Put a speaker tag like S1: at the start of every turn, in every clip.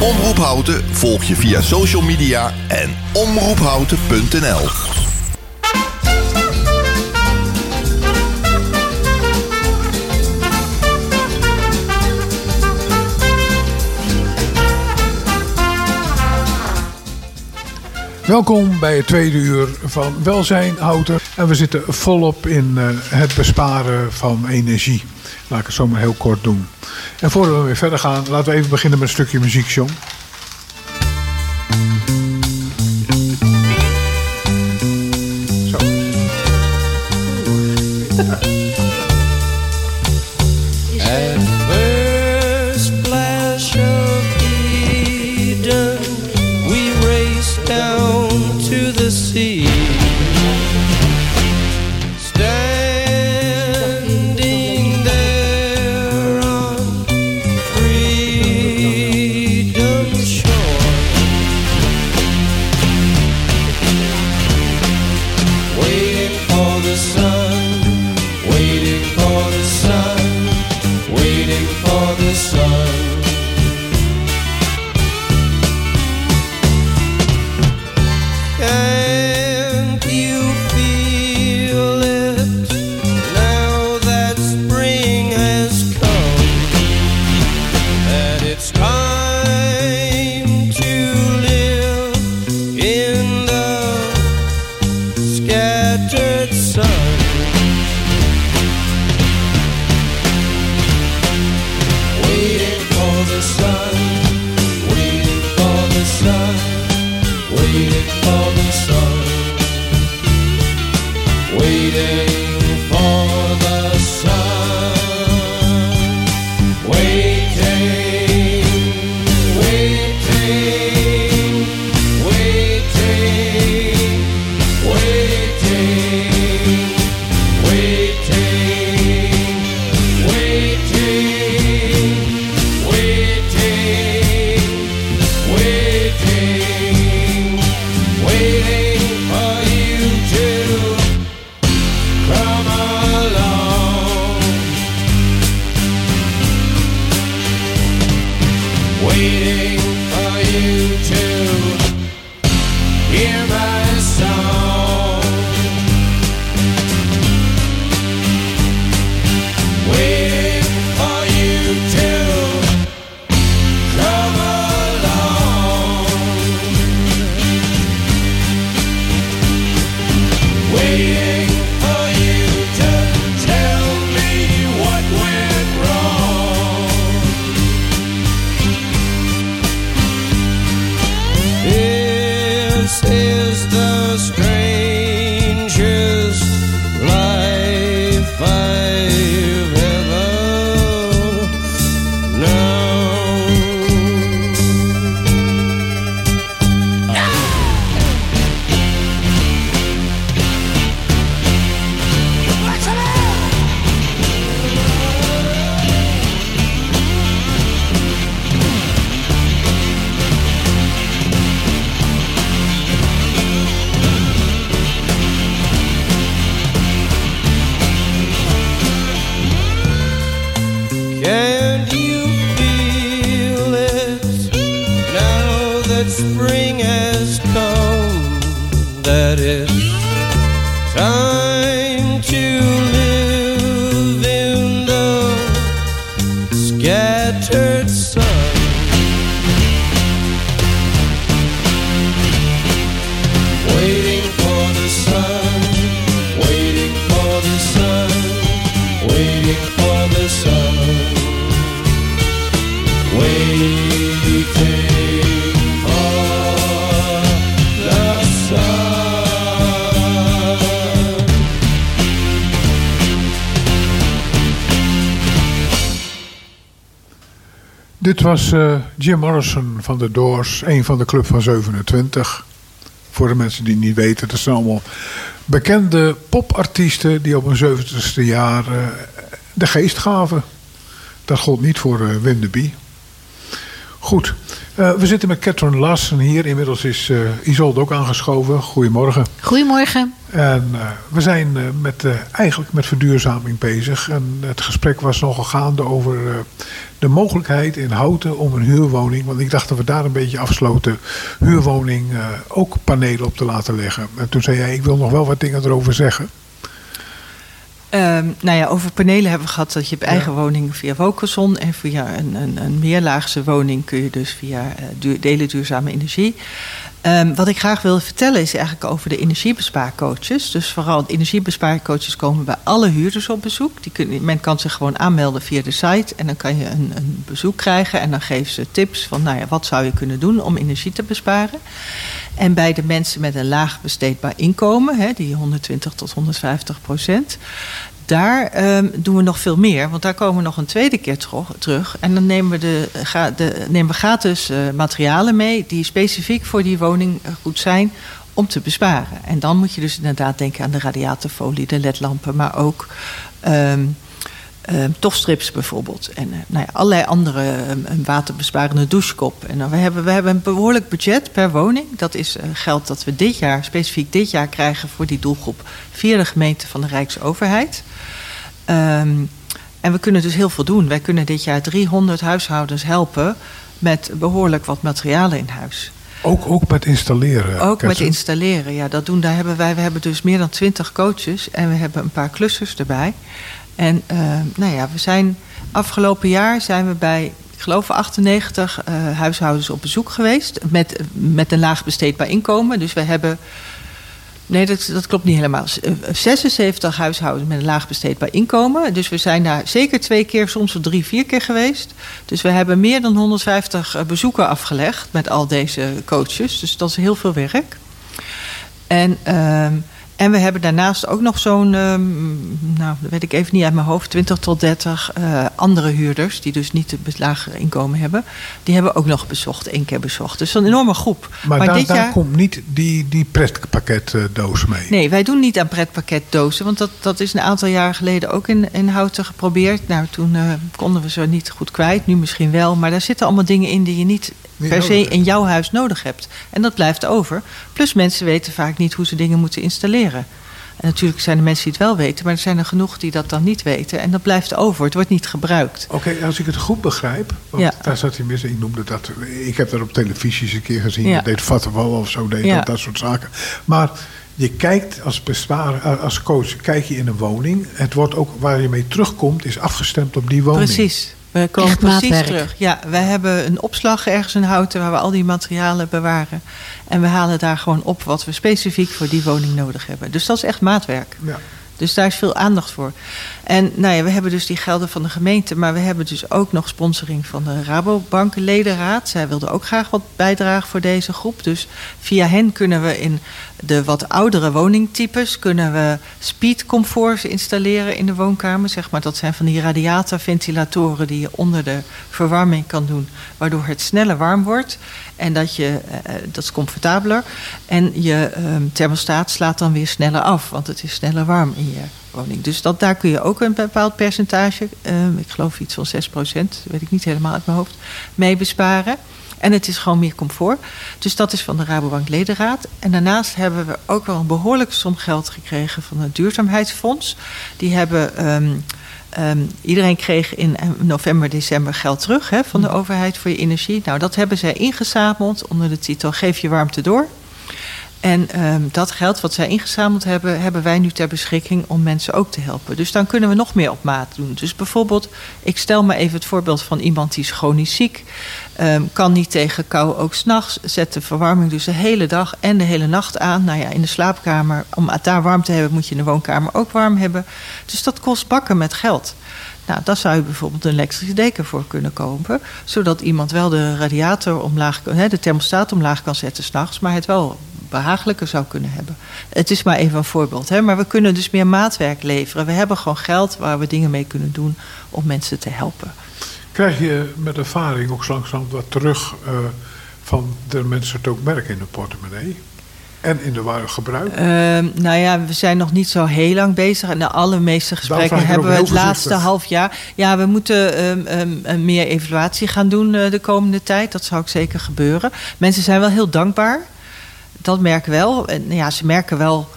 S1: Omroep Houten volg je via social media en omroephouten.nl.
S2: Welkom bij het tweede uur van Welzijn Houter. En we zitten volop in uh, het besparen van energie. Laat ik het zo maar heel kort doen. En voordat we weer verder gaan, laten we even beginnen met een stukje muziek, John. all spring Dit was uh, Jim Morrison van The Doors, een van de club van 27. Voor de mensen die het niet weten, dat zijn allemaal bekende popartiesten die op hun 70ste jaar uh, de geest gaven. Dat gold niet voor uh, Winderby. Goed, we zitten met Catherine Lassen hier. Inmiddels is Isolde ook aangeschoven. Goedemorgen.
S3: Goedemorgen.
S4: En uh, we zijn met, eigenlijk met verduurzaming bezig. En het gesprek was nogal gaande over de mogelijkheid in Houten om een huurwoning. Want ik dacht dat we daar een beetje afsloten. Huurwoning ook panelen op te laten leggen. En toen zei jij, ik wil nog wel wat dingen erover zeggen.
S5: Um, nou ja, over panelen hebben we gehad dat je op eigen ja. woning via Wokelson en via een, een, een meerlaagse woning kun je dus via uh, duur, delen duurzame energie. Um, wat ik graag wil vertellen is eigenlijk over de energiebespaarcoaches. Dus vooral energiebespaarcoaches komen bij alle huurders op bezoek. Die kun, men kan zich gewoon aanmelden via de site en dan kan je een, een bezoek krijgen en dan geven ze tips van nou ja, wat zou je kunnen doen om energie te besparen. En bij de mensen met een laag besteedbaar inkomen, hè, die 120 tot 150 procent, daar um, doen we nog veel meer. Want daar komen we nog een tweede keer terug. En dan nemen we, de, de, nemen we gratis uh, materialen mee die specifiek voor die woning goed zijn om te besparen. En dan moet je dus inderdaad denken aan de radiatorfolie, de ledlampen, maar ook um, um, tofstrips bijvoorbeeld. En uh, nou ja, allerlei andere um, waterbesparende douchekop. En dan we, hebben, we hebben een behoorlijk budget per woning. Dat is uh, geld dat we dit jaar, specifiek dit jaar, krijgen voor die doelgroep via de gemeente van de Rijksoverheid. Um, en we kunnen dus heel veel doen. Wij kunnen dit jaar 300 huishoudens helpen met behoorlijk wat materialen in huis.
S4: Ook, ook met installeren?
S5: Ook met installeren, ja. Dat doen, daar hebben wij, we hebben dus meer dan 20 coaches en we hebben een paar klussers erbij. En uh, nou ja, we zijn afgelopen jaar zijn we bij, ik geloof 98 uh, huishoudens op bezoek geweest. Met, met een laag besteedbaar inkomen. Dus we hebben Nee, dat, dat klopt niet helemaal. 76 huishoudens met een laag besteedbaar inkomen. Dus we zijn daar zeker twee keer, soms wel drie, vier keer geweest. Dus we hebben meer dan 150 bezoeken afgelegd met al deze coaches. Dus dat is heel veel werk. En, uh, en we hebben daarnaast ook nog zo'n, um, nou, dat weet ik even niet uit mijn hoofd, 20 tot 30 uh, andere huurders, die dus niet het lagere inkomen hebben. Die hebben ook nog bezocht, één keer bezocht. Dus een enorme groep.
S4: Maar, maar daar, dit daar jaar... komt niet die, die pretpakketdoos mee?
S5: Nee, wij doen niet aan pretpakketdozen, want dat, dat is een aantal jaar geleden ook in, in Houten geprobeerd. Nou, toen uh, konden we ze niet goed kwijt, nu misschien wel. Maar daar zitten allemaal dingen in die je niet per se in jouw huis nodig hebt. En dat blijft over. Plus mensen weten vaak niet hoe ze dingen moeten installeren. En natuurlijk zijn er mensen die het wel weten, maar er zijn er genoeg die dat dan niet weten. En dat blijft over, het wordt niet gebruikt.
S4: Oké, okay, als ik het goed begrijp, want ja. daar zat hij mis, ik noemde dat, ik heb dat op televisie eens een keer gezien, ja. dat deed Vattenwal of zo, deed ja. dat, dat soort zaken. Maar je kijkt als besparer, als coach, kijk je in een woning. Het wordt ook, waar je mee terugkomt, is afgestemd op die woning.
S5: Precies. We komen Echt precies maatwerk. terug. Ja, wij hebben een opslag ergens in Houten waar we al die materialen bewaren. En we halen daar gewoon op wat we specifiek voor die woning nodig hebben. Dus dat is echt maatwerk. Ja. Dus daar is veel aandacht voor. En nou ja, we hebben dus die gelden van de gemeente, maar we hebben dus ook nog sponsoring van de Rabobank Ledenraad. Zij wilden ook graag wat bijdragen voor deze groep. Dus via hen kunnen we in de wat oudere woningtypes kunnen we speedcomforts installeren in de woonkamer. Zeg maar, dat zijn van die radiatorventilatoren die je onder de verwarming kan doen, waardoor het sneller warm wordt. En dat, je, uh, dat is comfortabeler. En je um, thermostaat slaat dan weer sneller af, want het is sneller warm in je woning. Dus dat, daar kun je ook een bepaald percentage, um, ik geloof iets van 6%, weet ik niet helemaal uit mijn hoofd, mee besparen. En het is gewoon meer comfort. Dus dat is van de Rabobank Ledenraad. En daarnaast hebben we ook wel een behoorlijke som geld gekregen van het Duurzaamheidsfonds. Die hebben. Um, Um, iedereen kreeg in november, december geld terug hè, van de overheid voor je energie. Nou, dat hebben zij ingezameld onder de titel Geef je warmte door. En um, dat geld wat zij ingezameld hebben, hebben wij nu ter beschikking om mensen ook te helpen. Dus dan kunnen we nog meer op maat doen. Dus bijvoorbeeld, ik stel me even het voorbeeld van iemand die is chronisch ziek. Um, kan niet tegen kou ook s'nachts. Zet de verwarming dus de hele dag en de hele nacht aan. Nou ja, in de slaapkamer, om daar warm te hebben, moet je in de woonkamer ook warm hebben. Dus dat kost bakken met geld. Nou, daar zou je bijvoorbeeld een elektrische deken voor kunnen kopen. Zodat iemand wel de radiator omlaag, de thermostaat omlaag kan zetten s'nachts, maar het wel behagelijker zou kunnen hebben. Het is maar even een voorbeeld. Hè? Maar we kunnen dus meer maatwerk leveren. We hebben gewoon geld waar we dingen mee kunnen doen om mensen te helpen.
S4: Krijg je met ervaring ook langzaam wat terug uh, van de mensen het ook merken in de portemonnee? En in de ware gebruik?
S5: Uh, nou ja, we zijn nog niet zo heel lang bezig. En de allermeeste gesprekken hebben we het laatste half jaar. Ja, we moeten um, um, meer evaluatie gaan doen uh, de komende tijd. Dat zou ook zeker gebeuren. Mensen zijn wel heel dankbaar dat merken wel. En ja, ze merken wel.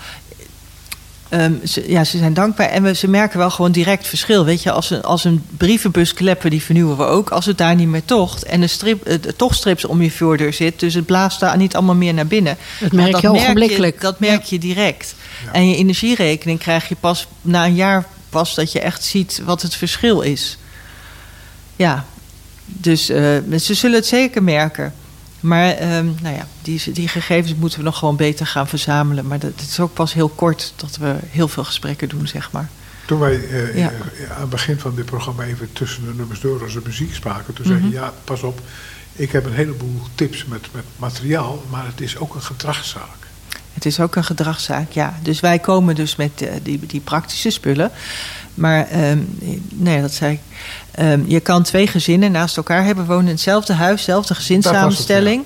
S5: Um, ze, ja, ze zijn dankbaar en we, ze merken wel gewoon direct verschil. Weet je, als een, als een brievenbus kleppen, die vernieuwen we ook. Als het daar niet meer tocht en een strip, uh, toch strips om je voordeur zit, dus het blaast daar niet allemaal meer naar binnen.
S3: Dat merk dat je ogenblikkelijk.
S5: dat merk je direct. En je energierekening krijg je pas na een jaar pas dat je echt ziet wat het verschil is. Ja, dus uh, ze zullen het zeker merken. Maar um, nou ja, die, die, gegevens moeten we nog gewoon beter gaan verzamelen. Maar dat, het is ook pas heel kort dat we heel veel gesprekken doen, zeg maar.
S4: Toen wij uh, ja. aan het begin van dit programma even tussen de nummers door als de muziek spraken, toen mm -hmm. zei je: ja, pas op, ik heb een heleboel tips met, met materiaal, maar het is ook een gedragszaak.
S5: Het is ook een gedragszaak, ja. Dus wij komen dus met uh, die, die praktische spullen. Maar um, nee, dat zei ik. Um, je kan twee gezinnen naast elkaar hebben wonen in hetzelfde huis, dezelfde gezinssamenstelling.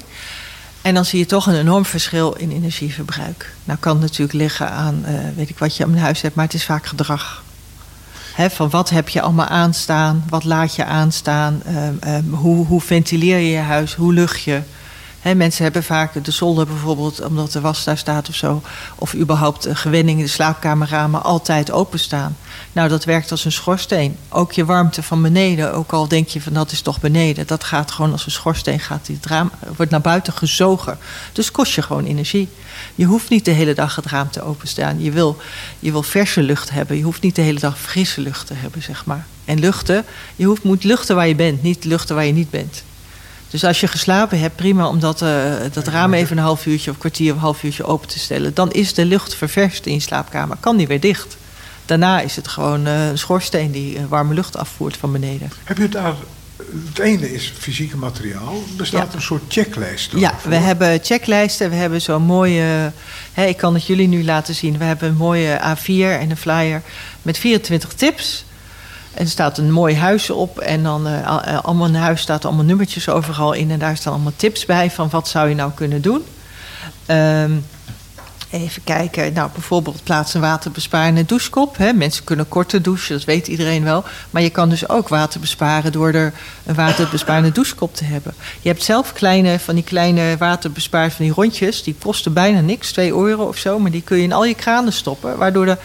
S5: En dan zie je toch een enorm verschil in energieverbruik. Nou kan het natuurlijk liggen aan, uh, weet ik wat je aan huis hebt, maar het is vaak gedrag. He, van wat heb je allemaal aanstaan, wat laat je aanstaan, um, hoe, hoe ventileer je je huis, hoe lucht je. Mensen hebben vaak de zolder bijvoorbeeld, omdat de was daar staat of zo. Of überhaupt de gewenning, de slaapkamerramen altijd openstaan. Nou, dat werkt als een schoorsteen. Ook je warmte van beneden, ook al denk je van dat is toch beneden. Dat gaat gewoon als een schoorsteen, gaat die het wordt naar buiten gezogen. Dus kost je gewoon energie. Je hoeft niet de hele dag het raam te openstaan. Je wil, je wil verse lucht hebben. Je hoeft niet de hele dag frisse lucht te hebben, zeg maar. En luchten, je hoeft, moet luchten waar je bent, niet luchten waar je niet bent. Dus als je geslapen hebt, prima om dat, uh, dat raam even een half uurtje of kwartier of een half uurtje open te stellen. Dan is de lucht ververst in je slaapkamer. Kan die weer dicht. Daarna is het gewoon uh, een schoorsteen die warme lucht afvoert van beneden.
S4: Heb je het daar het ene is fysieke materiaal. Bestaat ja. een soort checklist?
S5: Ja, we hebben checklijsten. We hebben zo'n mooie. Hè, ik kan het jullie nu laten zien. We hebben een mooie A4 en een flyer met 24 tips. Er staat een mooi huis op. En dan uh, allemaal een huis staat allemaal nummertjes overal in. En daar staan allemaal tips bij van wat zou je nou kunnen doen. Um, even kijken. Nou, bijvoorbeeld plaats een waterbesparende douchekop. Hè. Mensen kunnen korter douchen, dat weet iedereen wel. Maar je kan dus ook water besparen door er een waterbesparende douchekop te hebben. Je hebt zelf kleine, van die kleine waterbespaarders van die rondjes. Die kosten bijna niks, 2 euro of zo. Maar die kun je in al je kranen stoppen. Waardoor de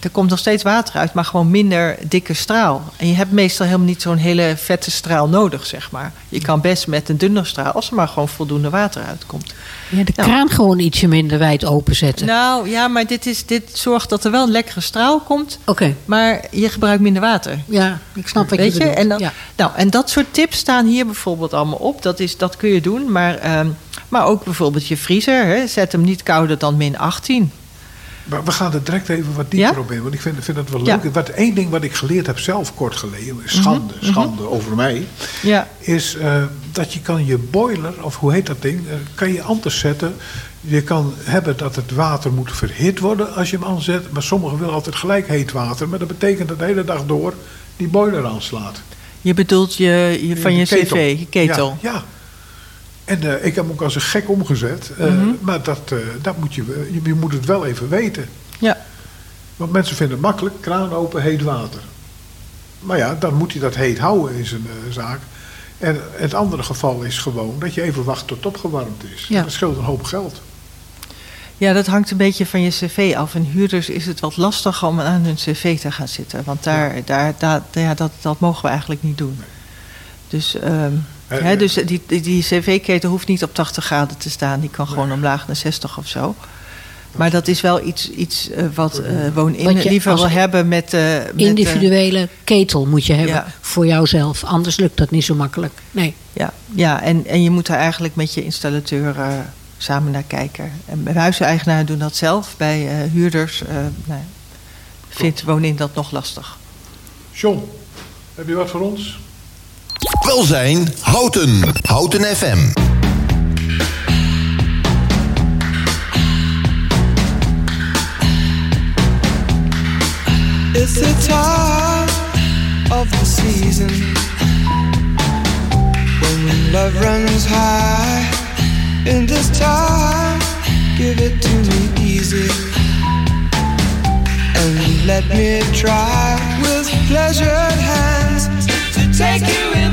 S5: er komt nog steeds water uit, maar gewoon minder dikke straal. En je hebt meestal helemaal niet zo'n hele vette straal nodig, zeg maar. Je kan best met een dunner straal, als er maar gewoon voldoende water uitkomt.
S3: Ja, de nou, kraan gewoon ietsje minder wijd openzetten.
S5: Nou ja, maar dit, is, dit zorgt dat er wel een lekkere straal komt.
S3: Oké.
S5: Maar je gebruikt minder water.
S3: Ja, ik snap wat
S5: Weet
S3: je.
S5: En, dan,
S3: ja.
S5: nou, en dat soort tips staan hier bijvoorbeeld allemaal op. Dat, is, dat kun je doen. Maar, um, maar ook bijvoorbeeld je vriezer. Hè. Zet hem niet kouder dan min 18.
S4: Maar we gaan er direct even wat dieper ja? op in. Want ik vind, vind het wel leuk. Ja. Wat, één ding wat ik geleerd heb zelf kort geleden. Schande, mm -hmm. schande over mij.
S5: Ja.
S4: Is uh, dat je kan je boiler, of hoe heet dat ding, uh, kan je anders zetten. Je kan hebben dat het water moet verhit worden als je hem aanzet. Maar sommigen willen altijd gelijk heet water. Maar dat betekent dat de hele dag door die boiler aanslaat.
S5: Je bedoelt je, je van je,
S4: ketel.
S5: cv, je ketel.
S4: Ja, ja. En uh, ik heb hem ook als een gek omgezet. Uh, mm -hmm. Maar dat, uh, dat moet je, je, je, moet het wel even weten.
S5: Ja.
S4: Want mensen vinden het makkelijk, kraan open, heet water. Maar ja, dan moet hij dat heet houden in zijn zaak. En het andere geval is gewoon dat je even wacht tot het opgewarmd is.
S5: Ja.
S4: Dat scheelt een hoop geld.
S5: Ja, dat hangt een beetje van je cv af. En huurders is het wat lastig om aan hun cv te gaan zitten. Want daar, ja. daar, daar, ja, dat, dat mogen we eigenlijk niet doen. Nee. Dus... Um, He, dus die, die, die cv-ketel hoeft niet op 80 graden te staan. Die kan gewoon nee. omlaag naar 60 of zo. Maar dat is wel iets, iets uh, wat uh, woon-in liever wil hebben met... Uh, met
S3: individuele ketel moet je hebben ja. voor jouzelf. Anders lukt dat niet zo makkelijk. Nee.
S5: Ja, ja en, en je moet daar eigenlijk met je installateur samen naar kijken. En huiseigenaren doen dat zelf. Bij huurders nou, vindt woon-in dat nog lastig.
S4: John, heb je wat voor ons?
S1: Welzijn Houten. Houten FM.
S6: It's the time of the season when love runs high. In this time, give it to me easy and let me try with pleasured hands to take you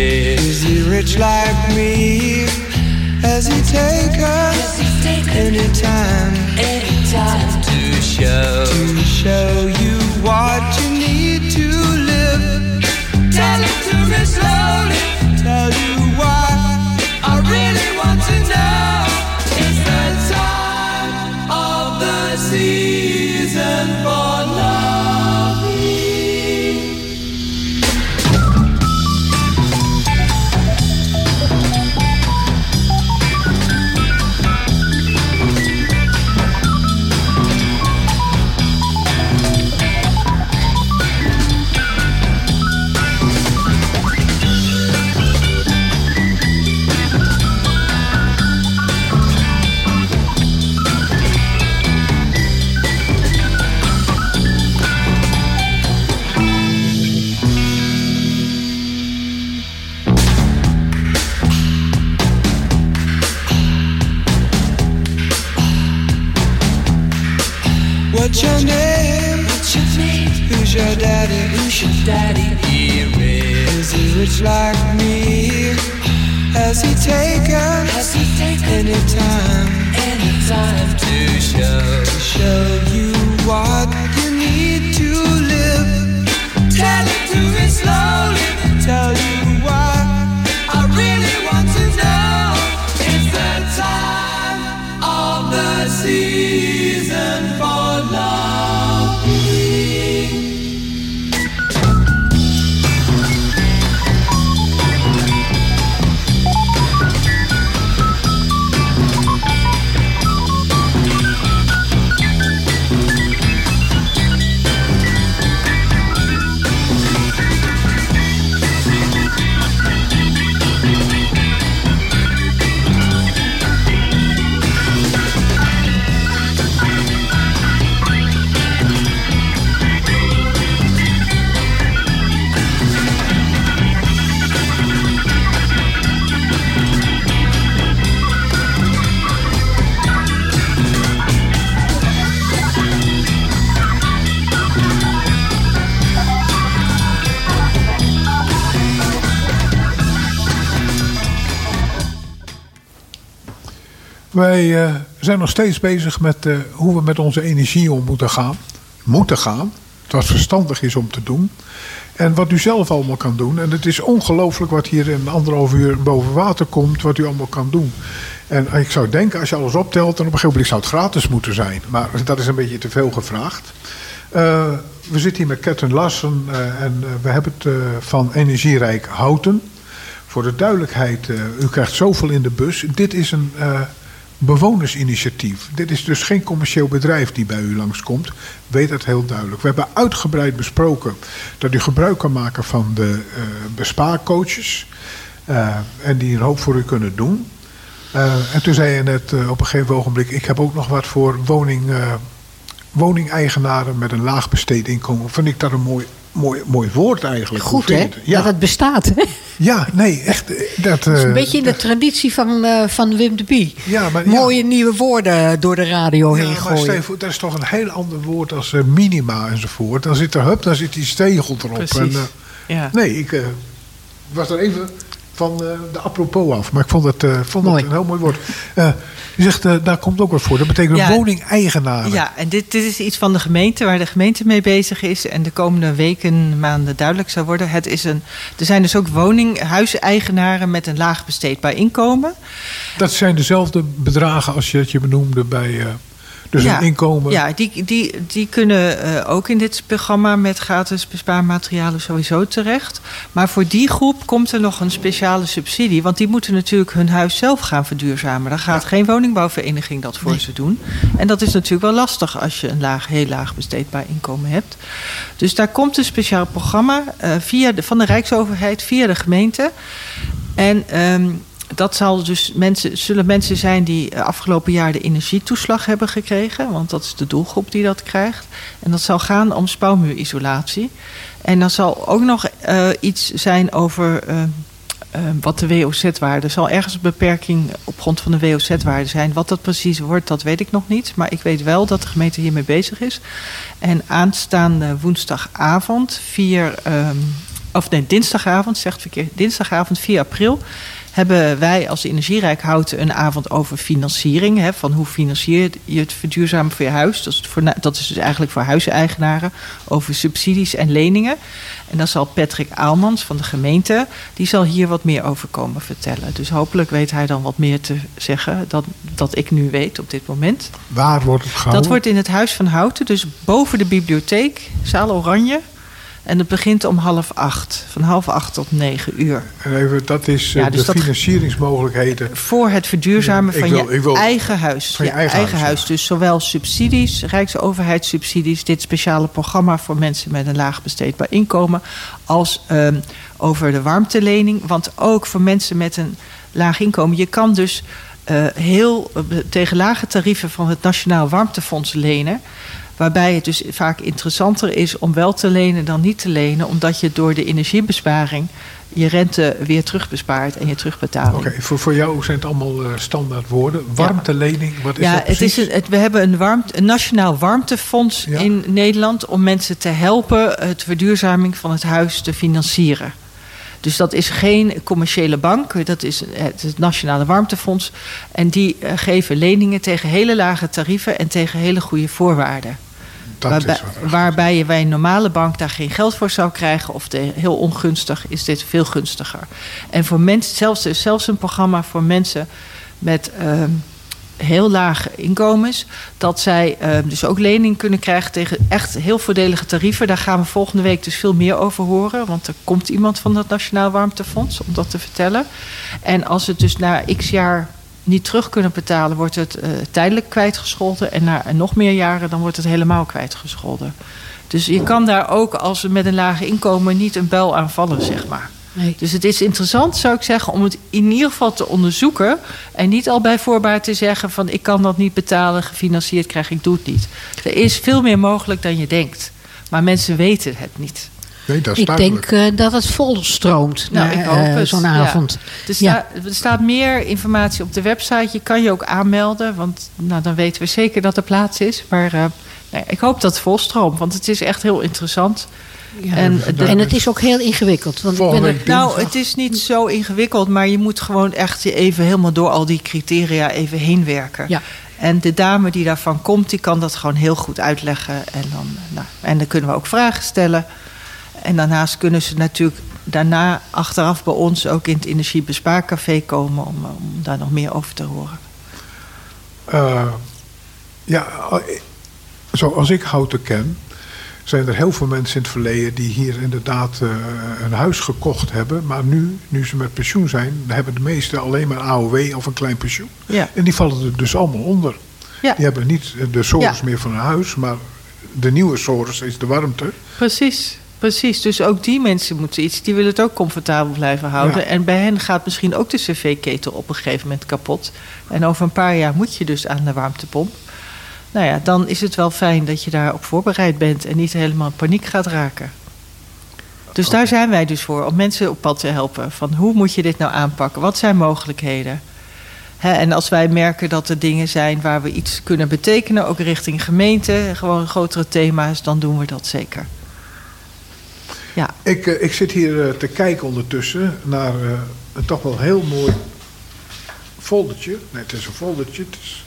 S7: Is he rich like me? Has he taken any time to show to show you what you need to live? Tell it to me slowly. Tell you why I really want to know. Daddy? Who's your daddy? Is he rich like me? Has he taken? Has he taken any time? Any time to show to show you what
S4: Wij eh, zijn nog steeds bezig met eh, hoe we met onze energie om moeten gaan. Moeten gaan. Wat verstandig is om te doen. En wat u zelf allemaal kan doen. En het is ongelooflijk wat hier in anderhalf uur boven water komt. Wat u allemaal kan doen. En ik zou denken, als je alles optelt, dan op een gegeven moment zou het gratis moeten zijn. Maar dat is een beetje te veel gevraagd. Eh, we zitten hier met Ketten Lassen en we hebben het van Energierijk Houten. Voor de duidelijkheid, u krijgt zoveel in de bus. Dit is een bewonersinitiatief. Dit is dus geen commercieel bedrijf die bij u langskomt. Weet dat heel duidelijk. We hebben uitgebreid besproken dat u gebruik kan maken van de eh bespaarcoaches. eh, en die een hoop voor u kunnen doen. Eh, en toen zei je net op een gegeven ogenblik... ik heb ook nog wat voor woning, woningeigenaren met een laag besteed inkomen. Vind ik dat een mooi, mooi, mooi woord eigenlijk.
S3: Goed
S4: vind
S3: hè?
S4: Ja,
S3: dat het bestaat. Hè?
S4: ja, nee, echt. eh, Dat,
S3: Dat is
S4: eh,
S3: een beetje in de traditie van, eh, van Wim de Bie.
S4: Ja, maar ja.
S3: Mooie nieuwe woorden door de radio
S4: Ja,
S3: heen
S4: maar
S3: gooien.
S4: voor, dat is toch een heel ander woord als eh, minima enzovoort. Dan zit er, hup, dan zit die stegel erop.
S5: Precies.
S4: En, eh,
S5: Ja.
S4: nee, ik eh, was er even van eh, de apropos af. Maar ik vond het, eh, vond het een heel mooi woord. Je zegt, daar komt ook wat voor. Dat betekent
S5: Ja.
S4: woningeigenaren.
S5: Ja, en dit, dit is iets van de gemeente, waar de gemeente mee bezig is. En de komende weken, maanden duidelijk zou worden. Het is een, er zijn dus ook woning, huiseigenaren met een laag besteedbaar inkomen.
S4: Dat zijn dezelfde bedragen als je het je benoemde bij... dus
S5: ja,
S4: een inkomen.
S5: Ja, die, die, die kunnen eh, ook in dit programma met gratis bespaarmaterialen sowieso terecht. Maar voor die groep komt er nog een speciale subsidie. Want die moeten natuurlijk hun huis zelf gaan verduurzamen. Dan gaat geen woningbouwvereniging dat voor ze doen. En dat is natuurlijk wel lastig als je een laag, heel laag besteedbaar inkomen hebt. Dus daar komt een speciaal programma eh, via de, van de Rijksoverheid, via de gemeente. En ehm, dat zal dus mensen, zullen mensen zijn die eh, afgelopen jaar de energietoeslag hebben gekregen. Want dat is de doelgroep die dat krijgt. En dat zal gaan om spouwmuurisolatie. En dan zal ook nog eh, iets zijn over eh, Ehm, wat de WOZ-waarde. zal ergens een beperking op grond van de WOZ-waarde zijn. Wat dat precies wordt, dat weet ik nog niet. Maar ik weet wel dat de gemeente hiermee bezig is. En aanstaande woensdagavond, 4, um, of nee, dinsdagavond, zegt verkeerd, dinsdagavond 4 april hebben wij als Energierijk Houten een avond over financiering. Hè, van hoe financier je het verduurzamen voor je huis. Dat is, voor, dat is dus eigenlijk voor huiseigenaren. Over subsidies en leningen. En dan zal Patrick Aalmans van de gemeente... die zal hier wat meer over komen vertellen. Dus hopelijk weet hij dan wat meer te zeggen... dan dat ik nu weet op dit moment.
S4: Waar wordt het gehouden?
S5: Dat wordt in het Huis van Houten. Dus boven de bibliotheek. Zaal Oranje. En het begint om half acht. Van half acht tot negen uur.
S4: En even, dat is ja, eh, dus de financieringsmogelijkheden.
S5: Voor het verduurzamen van je eigen huis. Van je eigen, huis, Dus zowel subsidies, rijksoverheidssubsidies... dit speciale programma voor mensen met een laag besteedbaar inkomen... als um, over de warmtelening. Want ook voor mensen met een laag inkomen... je kan dus uh, heel uh, tegen lage tarieven van het Nationaal Warmtefonds lenen... Waarbij het dus vaak interessanter is om wel te lenen dan niet te lenen, omdat je door de energiebesparing je rente weer terugbespaart en je terugbetaalt.
S4: Oké, voor, voor jou zijn het allemaal uh, standaard woorden. Warmtelening, wat is
S5: ja,
S4: dat precies?
S5: Het is het, we hebben een, warmte, een nationaal warmtefonds ja. in Nederland... om mensen te helpen het verduurzaming van het huis te financieren. Dus dat is geen commerciële bank, dat is het, het Nationale Warmtefonds. En die uh, geven leningen tegen hele lage tarieven en tegen hele goede voorwaarden. Waarbij, waarbij je bij een normale bank daar geen geld voor zou krijgen, of de, heel ongunstig, is dit veel gunstiger. En voor mensen, zelfs, zelfs een programma voor mensen met uh, heel lage inkomens, dat zij uh, dus ook lening kunnen krijgen tegen echt heel voordelige tarieven. Daar gaan we volgende week dus veel meer over horen, want er komt iemand van het Nationaal Warmtefonds om dat te vertellen. En als het dus na x jaar niet terug kunnen betalen, wordt het uh, tijdelijk kwijtgescholden. En na nog meer jaren, dan wordt het helemaal kwijtgescholden. Dus je kan daar ook als met een lage inkomen niet een bel aan vallen, zeg maar. Nee. Dus het is interessant, zou ik zeggen, om het in ieder geval te onderzoeken. En niet al bij voorbaat te zeggen van ik kan dat niet betalen, gefinancierd krijg ik, doe het niet. Er is veel meer mogelijk dan je denkt. Maar mensen weten het niet.
S4: Nee, dat is
S3: ik denk uh, dat het volstroomt nou, ik hoop uh, zo'n avond.
S5: Er, sta, er, staat meer informatie op de website. Je kan je ook aanmelden, want nou, dan weten we zeker dat er plaats is. Maar uh, nee, ik hoop dat het volstroomt, want het is echt heel interessant.
S3: Ja, en, de, en, het is ook heel ingewikkeld. Want ik ben er,
S5: nou, het is niet zo ingewikkeld, maar je moet gewoon echt je even helemaal door al die criteria even heen werken.
S3: Ja.
S5: En de dame die daarvan komt, die kan dat gewoon heel goed uitleggen. En dan, nou, en dan kunnen we ook vragen stellen. En daarnaast kunnen ze natuurlijk daarna achteraf bij ons ook in het energiebespaarcafé komen om, om daar nog meer over te horen.
S4: Uh, ja, zoals ik houten ken, zijn er heel veel mensen in het verleden die hier inderdaad uh, een huis gekocht hebben. Maar nu, nu ze met pensioen zijn, hebben de meesten alleen maar AOW of een klein pensioen.
S5: Ja.
S4: En die vallen er dus allemaal onder.
S5: Ja.
S4: Die hebben niet de sores ja. meer van een huis, maar de nieuwe sores is de warmte.
S5: Precies. Precies, dus ook die mensen moeten iets, die willen het ook comfortabel blijven houden. Ja. En bij hen gaat misschien ook de cv-ketel op een gegeven moment kapot. En over een paar jaar moet je dus aan de warmtepomp. Nou ja, dan is het wel fijn dat je daarop voorbereid bent en niet helemaal in paniek gaat raken. Dus okay. daar zijn wij dus voor, om mensen op pad te helpen. Van hoe moet je dit nou aanpakken? Wat zijn mogelijkheden? He, en als wij merken dat er dingen zijn waar we iets kunnen betekenen, ook richting gemeente, gewoon grotere thema's, dan doen we dat zeker. Ja.
S4: Ik, uh, ik zit hier uh, te kijken ondertussen naar uh, een toch wel heel mooi foldertje. Nee, het is een foldertje. Het is...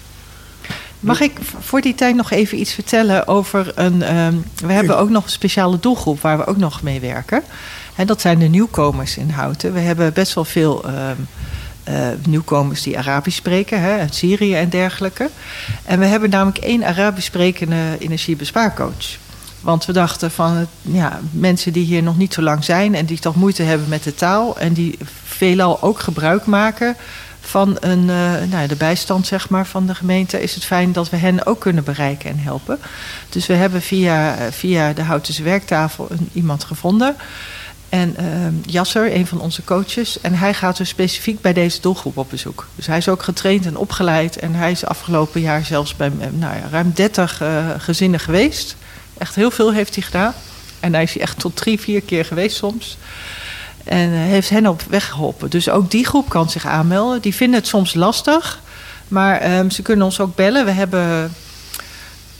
S5: Mag ik voor die tijd nog even iets vertellen over een. Um, we hebben ook nog een speciale doelgroep waar we ook nog mee werken. En dat zijn de nieuwkomers in Houten. We hebben best wel veel um, uh, nieuwkomers die Arabisch spreken, hè, uit Syrië en dergelijke. En we hebben namelijk één Arabisch sprekende energiebespaarcoach. Want we dachten van ja, mensen die hier nog niet zo lang zijn en die toch moeite hebben met de taal en die veelal ook gebruik maken van een, uh, nou, de bijstand zeg maar, van de gemeente, is het fijn dat we hen ook kunnen bereiken en helpen. Dus we hebben via, via de Houtense werktafel een, iemand gevonden. En uh, Jasser, een van onze coaches. En hij gaat dus specifiek bij deze doelgroep op bezoek. Dus hij is ook getraind en opgeleid. En hij is afgelopen jaar zelfs bij nou ja, ruim 30 uh, gezinnen geweest. Echt heel veel heeft hij gedaan. En hij is echt tot drie, vier keer geweest soms. En heeft hen op weg geholpen. Dus ook die groep kan zich aanmelden. Die vinden het soms lastig. Maar ehm, ze kunnen ons ook bellen. We hebben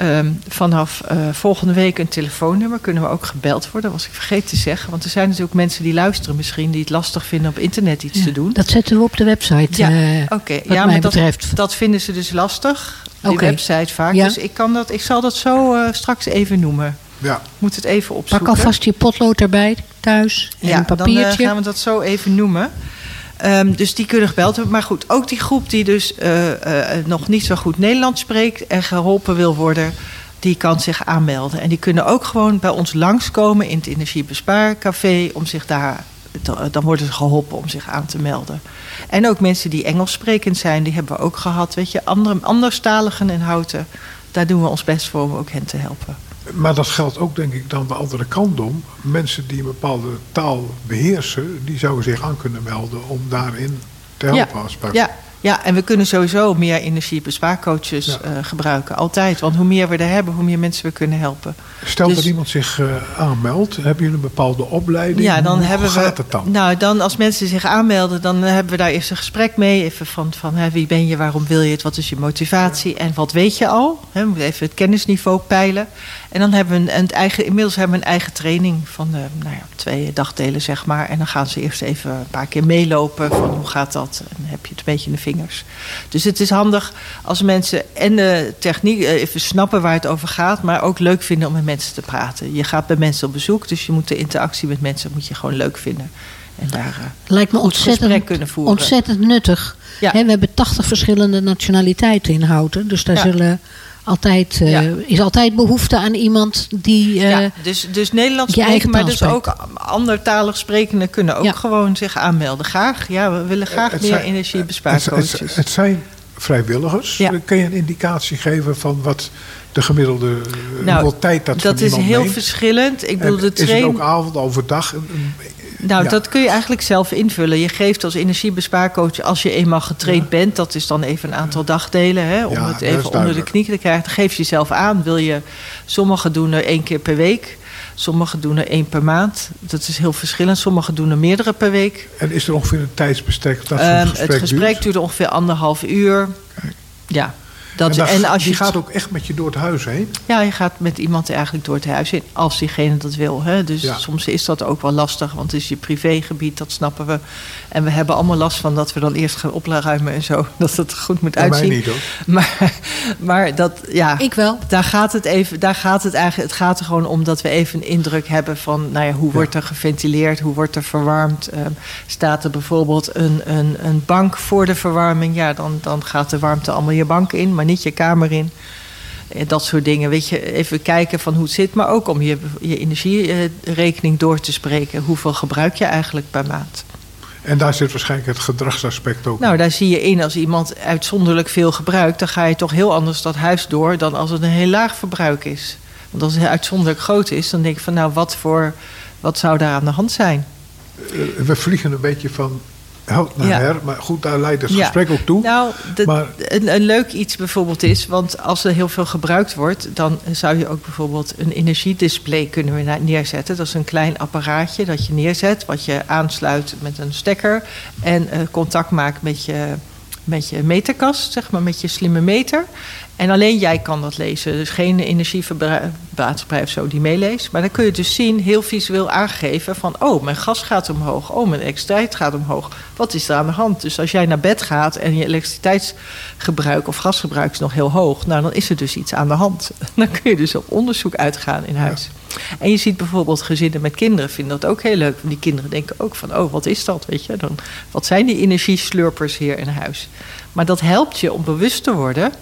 S5: ehm, vanaf uh, volgende week een telefoonnummer. Kunnen we ook gebeld worden, was ik vergeten te zeggen. Want er zijn natuurlijk mensen die luisteren misschien... die het lastig vinden op internet iets te doen.
S3: Dat zetten we op de website,
S5: ja,
S3: uh,
S5: oké. Ja, maar dat, betreft. dat vinden ze dus lastig, die okay. website vaak. Ja. Dus ik, kan dat, ik zal dat zo uh, straks even noemen.
S4: Ja.
S5: Moet het even opzoeken.
S3: Pak alvast je potlood erbij thuis en
S5: ja,
S3: een papiertje.
S5: dan gaan we dat zo even noemen. Um, dus die kunnen gebeld hebben. Maar goed, ook die groep die dus uh, uh, nog niet zo goed Nederlands spreekt en geholpen wil worden, die kan zich aanmelden. En die kunnen ook gewoon bij ons langskomen in het Energiebespaarcafé om zich daar. Dan worden ze geholpen om zich aan te melden. En ook mensen die Engels sprekend zijn, die hebben we ook gehad. Weet je, andere, anderstaligen in houten. Daar doen we ons best voor om ook hen te helpen.
S4: Maar dat geldt ook denk ik dan de andere kant om. Mensen die een bepaalde taal beheersen, die zouden zich aan kunnen melden om daarin te helpen.
S5: Ja,
S4: als
S5: ja, ja, en we kunnen sowieso meer energiebespaarcoaches ja. uh, gebruiken, altijd. Want hoe meer we er hebben, hoe meer mensen we kunnen helpen.
S4: Stel dus, dat iemand zich uh, aanmeldt, hebben jullie een bepaalde opleiding?
S5: Ja, dan
S4: hoe
S5: hebben
S4: gaat
S5: we,
S4: het dan?
S5: Nou, dan als mensen zich aanmelden, dan hebben we daar eerst een gesprek mee. Even van, van hè, wie ben je, waarom wil je het, wat is je motivatie ja. en wat weet je al? Hè, we moeten even het kennisniveau peilen. En dan hebben we een, een eigen, inmiddels hebben we een eigen training van de, nou ja, twee dagdelen, zeg maar. En dan gaan ze eerst even een paar keer meelopen van hoe gaat dat? En heb je het een beetje in de vingers. Dus het is handig als mensen en de techniek even snappen waar het over gaat, maar ook leuk vinden om met mensen te praten. Je gaat bij mensen op bezoek, dus je moet de interactie met mensen moet je gewoon leuk vinden. En daar uh,
S3: Lijkt me ontzettend,
S5: kunnen voeren.
S3: ontzettend nuttig.
S5: Ja.
S3: He, we hebben 80 verschillende nationaliteiten in Houten, dus daar
S5: Ja.
S3: zullen altijd, uh,
S5: Ja.
S3: is altijd behoefte aan iemand die. uh,
S5: ja, dus, dus Nederlands
S3: je
S5: spreken, eigen
S3: taal
S5: maar dus
S3: spreekt.
S5: ook andertalig sprekenden kunnen ook
S3: Ja.
S5: gewoon zich aanmelden. Graag, ja, we willen graag
S4: Het
S5: meer
S4: zijn-
S5: energiebespaarcoaches.
S4: Het, het, het zijn vrijwilligers.
S5: Ja.
S4: Kun je een indicatie geven van wat de gemiddelde eh,
S5: Nou,
S4: hoeveel tijd dat,
S5: dat
S4: van
S5: is heel
S4: neemt?
S5: verschillend. Ik bedoel, de
S4: Is het ook avond, overdag?
S5: Nou,
S4: Ja.
S5: dat kun je eigenlijk zelf invullen. Je geeft als energiebespaarcoach, als je eenmaal getraind bent, dat is dan even een aantal dagdelen, hè, om het even onder de knie te krijgen. Dan geef je jezelf aan. Wil je, sommigen doen er één keer per week, sommigen doen er één per maand. Dat is heel verschillend. Sommigen doen er meerdere per week.
S4: En is er ongeveer een tijdsbestek dat zo'n
S5: Ehm,
S4: gesprek
S5: het gesprek
S4: duurt?
S5: duurt ongeveer anderhalf uur.
S4: Kijk.
S5: Ja. Dat,
S4: en,
S5: als je
S4: die gaat ook echt met je door het huis heen?
S5: Ja, je gaat met iemand eigenlijk door het huis in, als diegene dat wil. Hè? Dus
S4: Ja.
S5: soms is dat ook wel lastig, want het is je privégebied, dat snappen we. En we hebben allemaal last van dat we dan eerst gaan opruimen en zo. Dat het goed moet
S4: Bij mij
S5: uitzien.
S4: niet hoor.
S5: Maar, maar dat, ja,
S3: Ik wel.
S5: daar gaat het even, daar gaat het eigenlijk, het gaat er gewoon om dat we even een indruk hebben van, nou ja, hoe wordt er geventileerd, hoe wordt er verwarmd? Ehm, staat er bijvoorbeeld een, een, een bank voor de verwarming? Ja, dan, dan gaat de warmte allemaal je bank in, maar niet je kamer in. Eh, Dat soort dingen, weet je, even kijken van hoe het zit, maar ook om je, je energierekening door te spreken. Hoeveel gebruik je eigenlijk per maand?
S4: En daar zit waarschijnlijk het gedragsaspect ook.
S5: Nou, daar zie je in als iemand uitzonderlijk veel gebruikt, dan ga je toch heel anders dat huis door dan als het een heel laag verbruik is. Want als het uitzonderlijk groot is, dan denk ik van nou, wat voor wat zou daar aan de hand zijn?
S4: Eh, we vliegen een beetje van naar
S5: Ja.
S4: her. Maar goed, daar leidt het
S5: Ja.
S4: gesprek ook toe.
S5: Nou, de-
S4: Maar-
S5: een, een leuk iets bijvoorbeeld is, want als er heel veel gebruikt wordt, dan zou je ook bijvoorbeeld een energiedisplay kunnen neerzetten. Dat is een klein apparaatje dat je neerzet, wat je aansluit met een stekker en eh, contact maakt met je, met je meterkast, zeg maar, met je slimme meter. En alleen jij kan dat lezen. Dus geen of zo die meeleest. Maar dan kun je dus zien, heel visueel aangegeven van... oh, mijn gas gaat omhoog. Oh, mijn elektriciteit gaat omhoog. Wat is er aan de hand? Dus als jij naar bed gaat en je elektriciteitsgebruik of gasgebruik is nog heel hoog... nou, dan is er dus iets aan de hand. Dan kun je dus op onderzoek uitgaan in huis. En je ziet bijvoorbeeld gezinnen met kinderen vinden dat ook heel leuk. Die kinderen denken ook van, oh, wat is dat? Weet je, dan, wat zijn die energieslurpers hier in huis? Maar dat helpt je om bewust te worden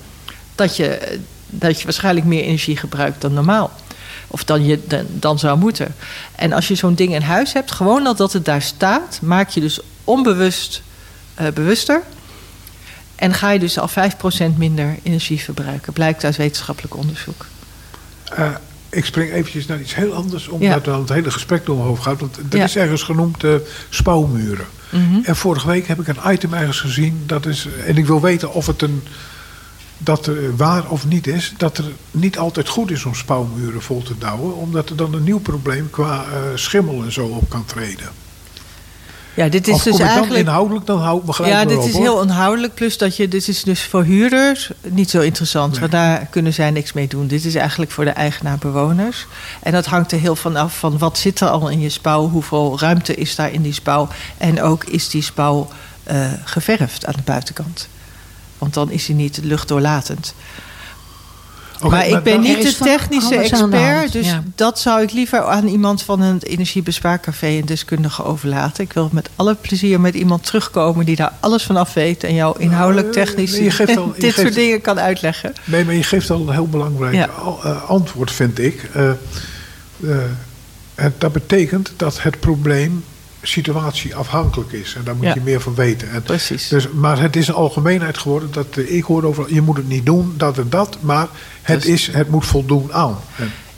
S5: dat je, dat je waarschijnlijk meer energie gebruikt dan normaal. Of dan je dan, zou moeten. En als je zo'n ding in huis hebt, gewoon al dat het daar staat, maak je dus onbewust eh, bewuster. En ga je dus al 5% minder energie verbruiken. Blijkt uit wetenschappelijk onderzoek.
S4: Eh, ik spring eventjes naar iets heel anders, omdat
S5: Ja.
S4: dan het hele gesprek door mijn hoofd gaat. Want er
S5: Ja.
S4: is ergens genoemd eh, spouwmuren.
S5: Mhm.
S4: En vorige week heb ik een item ergens gezien. Dat is, en ik wil weten of het een, dat er waar of niet is. Dat er niet altijd goed is om spouwmuren vol te douwen. Omdat er dan een nieuw probleem qua eh, schimmel en zo op kan treden.
S5: Ja, dit is dus
S4: dan
S5: eigenlijk.
S4: inhoudelijk, dan hou gelijk
S5: Ja, dit
S4: op,
S5: is
S4: hoor.
S5: heel inhoudelijk. Plus dat je, dit is dus voor huurders niet zo interessant. Want daar kunnen zij niks mee doen. Dit is eigenlijk voor de eigenaar-bewoners. En dat hangt er heel van af van wat zit er al in je spouw. Hoeveel ruimte is daar in die spouw. En ook is die spouw eh, geverfd aan de buitenkant. Want dan is hij niet luchtdoorlatend. Maar ik ben niet de technische
S3: de
S5: expert. Dus
S3: ja.
S5: dat zou ik liever aan iemand van een energiebespaarcafé en deskundige overlaten. Ik wil met alle plezier met iemand terugkomen die daar alles van af weet. En jou inhoudelijk
S4: Eh,
S5: technisch
S4: al-
S5: dit
S4: geeft-
S5: soort dingen kan uitleggen.
S4: Nee, maar je geeft al een heel belangrijk
S5: Ja.
S4: eh, antwoord, vind ik. Eh, eh, en dat betekent dat het probleem situatieafhankelijk is. En daar moet
S5: Ja.
S4: je meer van weten. En
S5: Precies.
S4: Dus, maar het is een algemeenheid geworden dat ik hoor over je moet het niet doen, dat en dat, maar het,
S5: Dus-
S4: is, het moet voldoen aan.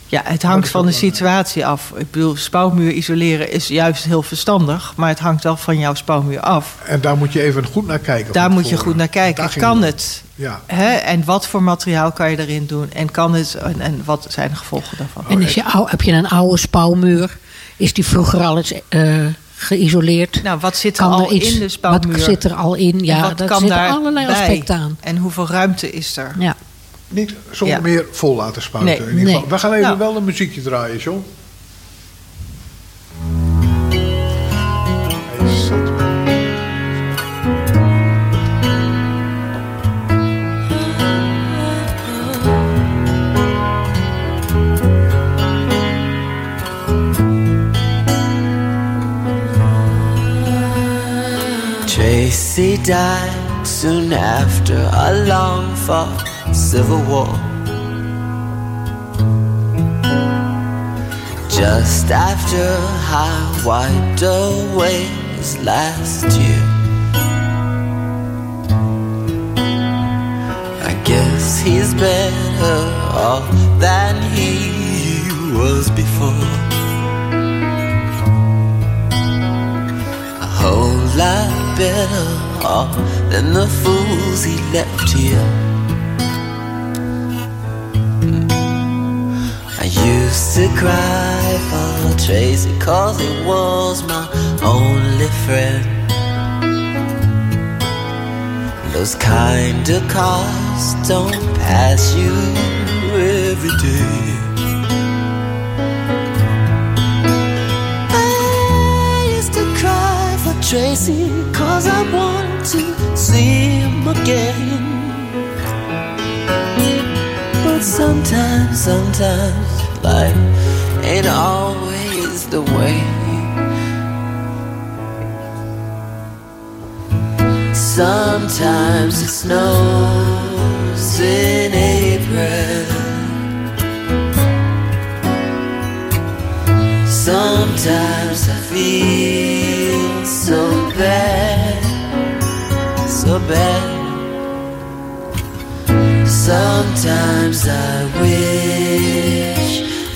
S5: Ja, het hangt van de situatie af. Ik bedoel, spouwmuur isoleren is juist heel verstandig. Maar het hangt wel van jouw spouwmuur af.
S4: en daar moet je even goed naar kijken.
S5: Daar moet je goed naar kijken. Kan
S4: het. Ja.
S5: Hè? En wat voor materiaal kan je erin doen? En kan het? En, en wat zijn de gevolgen daarvan?
S3: En is je, ou- heb je een oude spouwmuur? Is die vroeger al eens eh, geïsoleerd?
S5: Nou, wat zit er
S3: Kan
S5: al
S3: er iets,
S5: in de spouwmuur?
S3: Wat zit er al in? Ja, dat
S5: kan
S3: zitten
S5: daar
S3: allerlei
S5: bij?
S3: aspecten aan.
S5: En hoeveel ruimte is er?
S3: Ja.
S4: Niet zonder
S5: Ja.
S4: meer vol laten spuiten.
S5: Nee.
S4: in ieder geval.
S3: Nee.
S4: We gaan even
S5: Nou.
S4: wel een muziekje draaien, John.
S6: Tracy died soon after a long fought civil war. Just after I wiped away his last year. I guess he's better off than he was before. A whole lot better off than the fools he left here. Used to cry for Tracy cause he was my only friend. Those kind of cars don't pass you every day. I used to cry for Tracy cause I want to see him again. But sometimes, sometimes life ain't always the way. Sometimes it snows in April. Sometimes I feel so bad, so bad. Sometimes I wish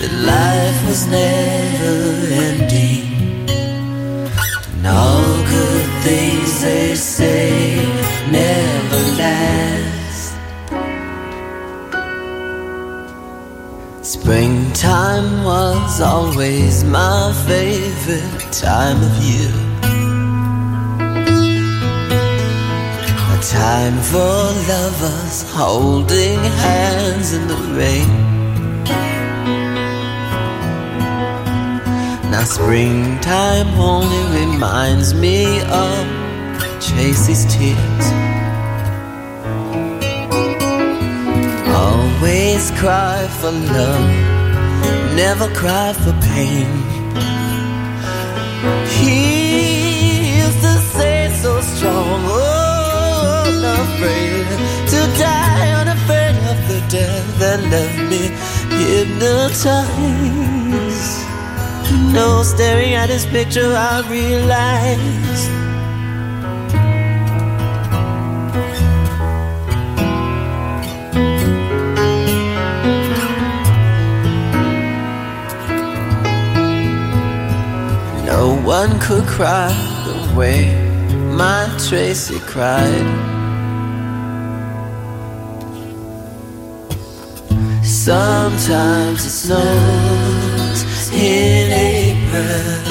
S6: that life was never ending. And all good things they say never last. Springtime was always my favorite time of year. A time for lovers holding hands in the rain. Now springtime only reminds me of Tracy's tears. Always cry for love, never cry for pain. He used to say so strong, oh, unafraid to die, unafraid of the death that left me hypnotized. No, staring at this picture, I realized. No one could cry the way my Tracy cried. Sometimes it snows in April.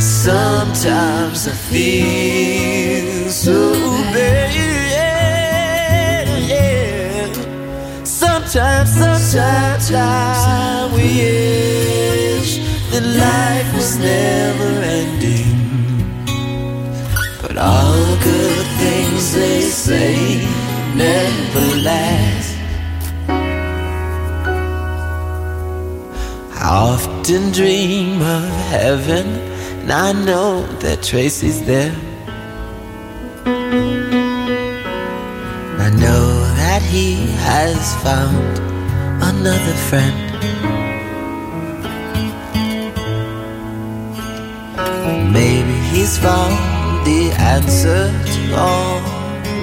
S6: Sometimes I feel so bad. Sometimes, sometimes I wish that life was never ending. But all good things they say never last. Often dream of heaven, and I know that Tracy's there. I know that he has found another friend. Maybe he's found the answer to all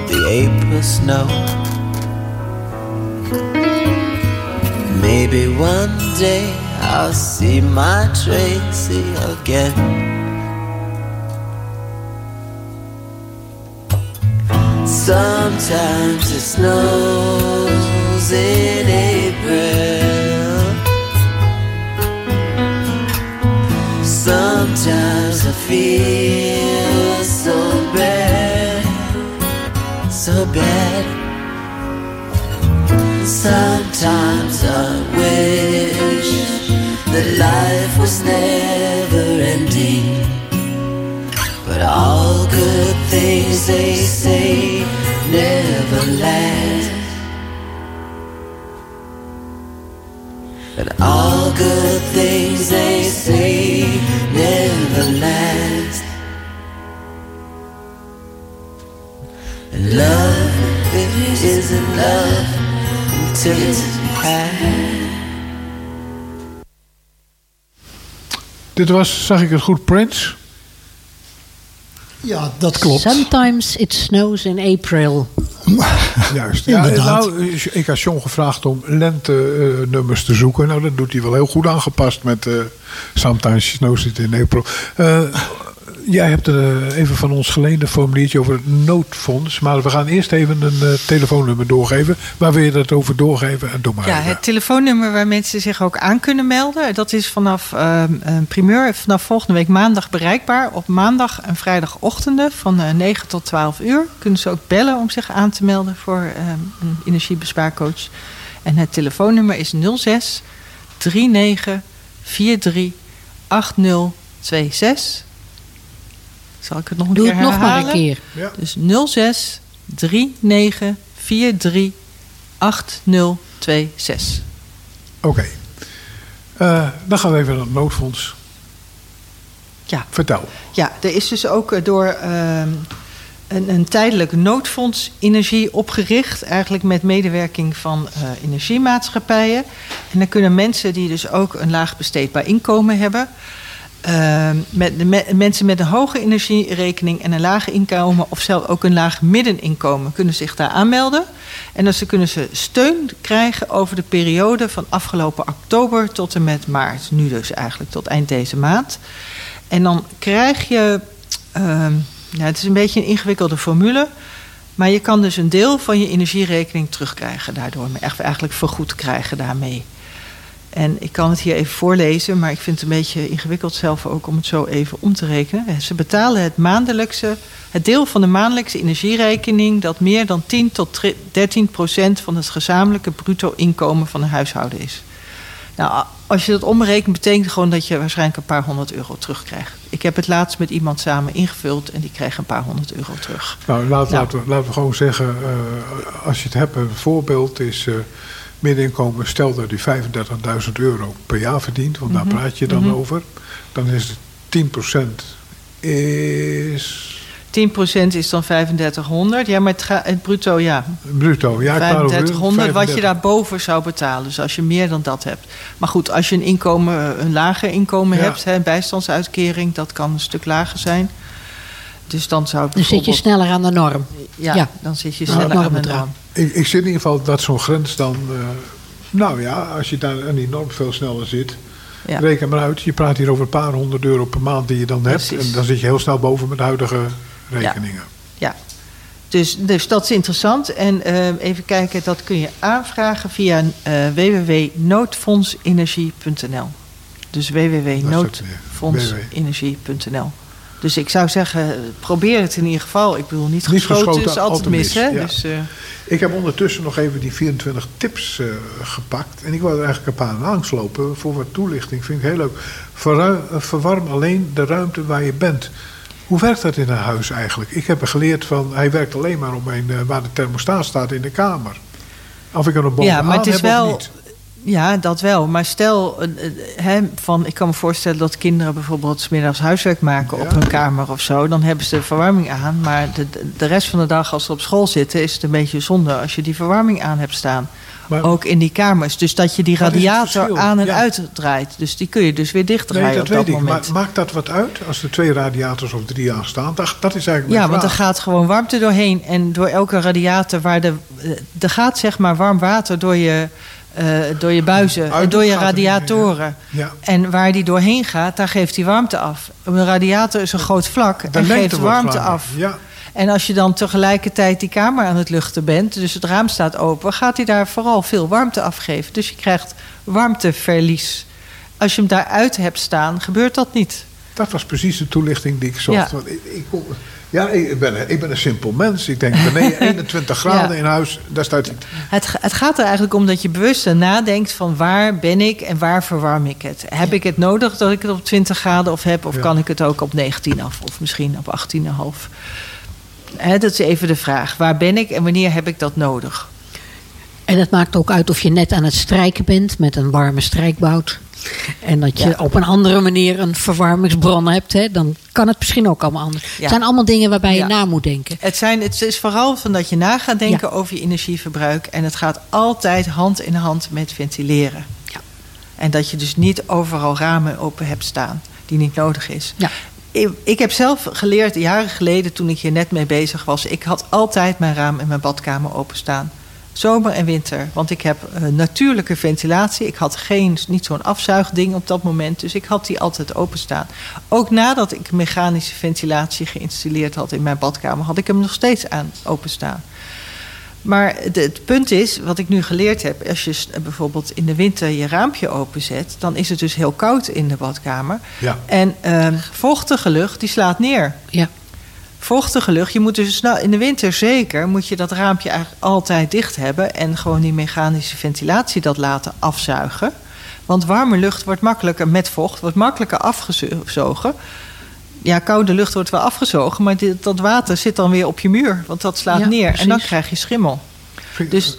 S6: the April snow. Maybe one day I'll see my Tracy again. Sometimes it snows in April. Sometimes I feel so bad, so bad. Sometimes I wish they say never last. But all good things they say never last. And love, it isn't love until it's past.
S4: Dit was, zag ik het goed, Prince?
S8: Ja, dat klopt.
S3: Sometimes it snows in April.
S4: Juist. Ja,
S8: Inderdaad.
S4: nou, ik had John gevraagd om lente-nummers te zoeken. Nou, dat doet hij wel heel goed aangepast met eh Sometimes Snows It in April. Eh, jij hebt eh, even van ons geleend een formuliertje over het noodfonds. Maar we gaan eerst even een eh, telefoonnummer doorgeven. Waar wil je dat over doorgeven? En doe maar
S5: Ja, het telefoonnummer waar mensen zich ook aan kunnen melden. Dat is vanaf een primeur vanaf volgende week maandag bereikbaar. Op maandag en vrijdagochtenden van eh, 9 tot 12 uur. Kunnen ze ook bellen om zich aan te melden voor een energiebespaarcoach. En het telefoonnummer is 06 39 43 8026. Zal ik het nog een
S3: Doe
S5: keer
S3: het nog maar een keer.
S4: Ja.
S5: Dus 06 39 43 8026.
S4: Oké. Eh, dan gaan we even naar het noodfonds.
S5: Ja.
S4: Vertel.
S5: Ja, er is dus ook eh, door ehm, een, een tijdelijk noodfonds energie opgericht. Eigenlijk met medewerking van eh, energiemaatschappijen. En dan kunnen mensen die dus ook een laag besteedbaar inkomen hebben. Ehm, met mensen met een hoge energierekening en een laag inkomen, of zelfs ook een laag middeninkomen, kunnen zich daar aanmelden. En dan kunnen ze steun krijgen over de periode van afgelopen oktober tot en met maart. Nu dus eigenlijk tot eind deze maand. En dan krijg je. ehm, het is een beetje een ingewikkelde formule. Maar je kan dus een deel van je energierekening terugkrijgen daardoor. echt- Eigenlijk vergoed krijgen daarmee. En ik kan het hier even voorlezen, maar ik vind het een beetje ingewikkeld zelf ook om het zo even om te rekenen. Ze betalen het maandelijkse, het deel van de maandelijkse energierekening dat meer dan 10 tot 13 procent van het gezamenlijke bruto inkomen van een huishouden is. Nou, als je dat omrekent, betekent het gewoon dat je waarschijnlijk een paar honderd euro terugkrijgt. Ik heb het laatst met iemand samen ingevuld en die kreeg een paar honderd euro terug.
S4: Nou, laat,
S5: Nou.
S4: Laten, we, laten we gewoon zeggen, eh, als je het hebt, een voorbeeld is eh, middeninkomen, stel dat hij 35.000 euro per jaar verdient, want daar praat je dan over, dan is het 10% is
S5: 10% is dan 3500. Ja, maar het, het bruto, ja.
S4: bruto. Ja, klaar, hoor.
S5: 3500 wat je
S4: 35.
S5: daarboven zou betalen. Dus als je meer dan dat hebt. Maar goed, als je een inkomen, een lager inkomen
S4: Ja.
S5: hebt, hè, een bijstandsuitkering, dat kan een stuk lager zijn. Dus dan zou het
S3: Dan zit je sneller aan de norm.
S5: Ja,
S3: ja.
S5: dan zit je sneller aan de norm.
S4: Ik, ik zit in ieder geval dat zo'n grens dan, eh, nou ja, als je daar aan die norm veel sneller zit,
S5: Ja.
S4: reken maar uit. Je praat hier over een paar honderd euro per maand die je dan hebt.
S5: Precies.
S4: En dan zit je heel snel boven met de huidige rekeningen.
S5: Ja, dus, dus dat is interessant. En eh, even kijken, dat kun je aanvragen via eh www.noodfondsenergie.nl. Dus www.noodfondsenergie.nl. Dus ik zou zeggen, probeer het in ieder geval. Ik bedoel, niet, niet geschoten, is altijd mis. Hè? Dus, uh...
S4: Ik heb ondertussen nog even die 24 tips uh, gepakt. En ik wil er eigenlijk een paar langs lopen voor wat toelichting. Vind ik heel leuk. Verruim, verwarm alleen de ruimte waar je bent. Hoe werkt dat in een huis eigenlijk? Ik heb geleerd van, hij werkt alleen maar om een, waar de thermostaat staat in de kamer. Of ik er bovenaan
S5: ja, maar het is
S4: heb
S5: wel,
S4: of niet.
S5: Ja, dat wel. Maar stel, he, van, ik kan me voorstellen dat kinderen bijvoorbeeld smiddags huiswerk maken op hun kamer of zo. Dan hebben ze de verwarming aan. Maar de, de rest van de dag als ze op school zitten, is het een beetje zonde als je die verwarming aan hebt staan. Maar, ook in die kamers. Dus dat je die radiator aan en ja. uit draait. Dus die kun je dus weer dichtdraaien
S4: nee, dat
S5: op
S4: weet
S5: dat
S4: ik.
S5: moment.
S4: Maar maakt dat wat uit als er twee radiators of drie aan staan? Dat, dat is eigenlijk
S5: Ja, want er gaat gewoon warmte doorheen. En door elke radiator waar de... Er gaat zeg maar warm water door je... Uh, door je buizen,
S4: Uit
S5: door je radiatoren.
S4: Ja.
S5: En waar die doorheen gaat, daar geeft hij warmte af. Een radiator is een groot vlak
S4: De
S5: en geeft warmte af.
S4: Ja.
S5: En als je dan tegelijkertijd die kamer aan het luchten bent, dus het raam staat open, gaat hij daar vooral veel warmte afgeven. Dus je krijgt warmteverlies. Als je hem daaruit hebt staan, gebeurt dat niet.
S4: Dat was precies de toelichting die ik zocht.
S5: Ja.
S4: Want ik, ja, ik ben, ik ben een simpel mens. Ik denk, beneden 21 graden
S5: Ja.
S4: in huis, daar staat hij.
S5: Het, het gaat er eigenlijk om dat je bewust nadenkt van waar ben ik en waar verwarm ik het. Heb ik het nodig dat ik het op 20 graden of heb, of
S4: Ja.
S5: kan ik het ook op 19 af of misschien op 18,5? Hè, dat is even de vraag. Waar ben ik en wanneer heb ik dat nodig?
S3: En het maakt ook uit of je net aan het strijken bent met een warme strijkbout. En dat je
S5: Ja.
S3: op een andere manier een verwarmingsbron hebt. Hè, dan kan het misschien ook allemaal anders. Het zijn allemaal dingen waarbij je
S5: Ja.
S3: na moet denken.
S5: Het, zijn, het is vooral van dat je na gaat denken over je energieverbruik. En het gaat altijd hand in hand met ventileren.
S3: Ja.
S5: En dat je dus niet overal ramen open hebt staan die niet nodig is.
S3: Ja.
S5: Ik, ik heb zelf geleerd, jaren geleden toen ik hier net mee bezig was... ik had altijd mijn raam en mijn badkamer openstaan. Zomer en winter. Want ik heb eh, natuurlijke ventilatie. Ik had geen, niet zo'n afzuigding op dat moment. Dus ik had die altijd openstaan. Ook nadat ik mechanische ventilatie geïnstalleerd had in mijn badkamer... had ik hem nog steeds aan openstaan. Maar de- het punt is, wat ik nu geleerd heb... als je s- bijvoorbeeld in de winter je raampje openzet... dan is het dus heel koud in de badkamer.
S4: Ja.
S5: En ehm, vochtige lucht, die slaat neer.
S3: Ja.
S5: Vochtige lucht, je moet dus snel in de winter zeker... moet je dat raampje eigenlijk altijd dicht hebben... en gewoon die mechanische ventilatie dat laten afzuigen. Want warme lucht wordt makkelijker met vocht... wordt makkelijker afgezogen. Ja, koude lucht wordt wel afgezogen... maar dit, dat water zit dan weer op je muur. Want dat slaat
S3: Ja,
S5: neer en dan krijg je schimmel. Dus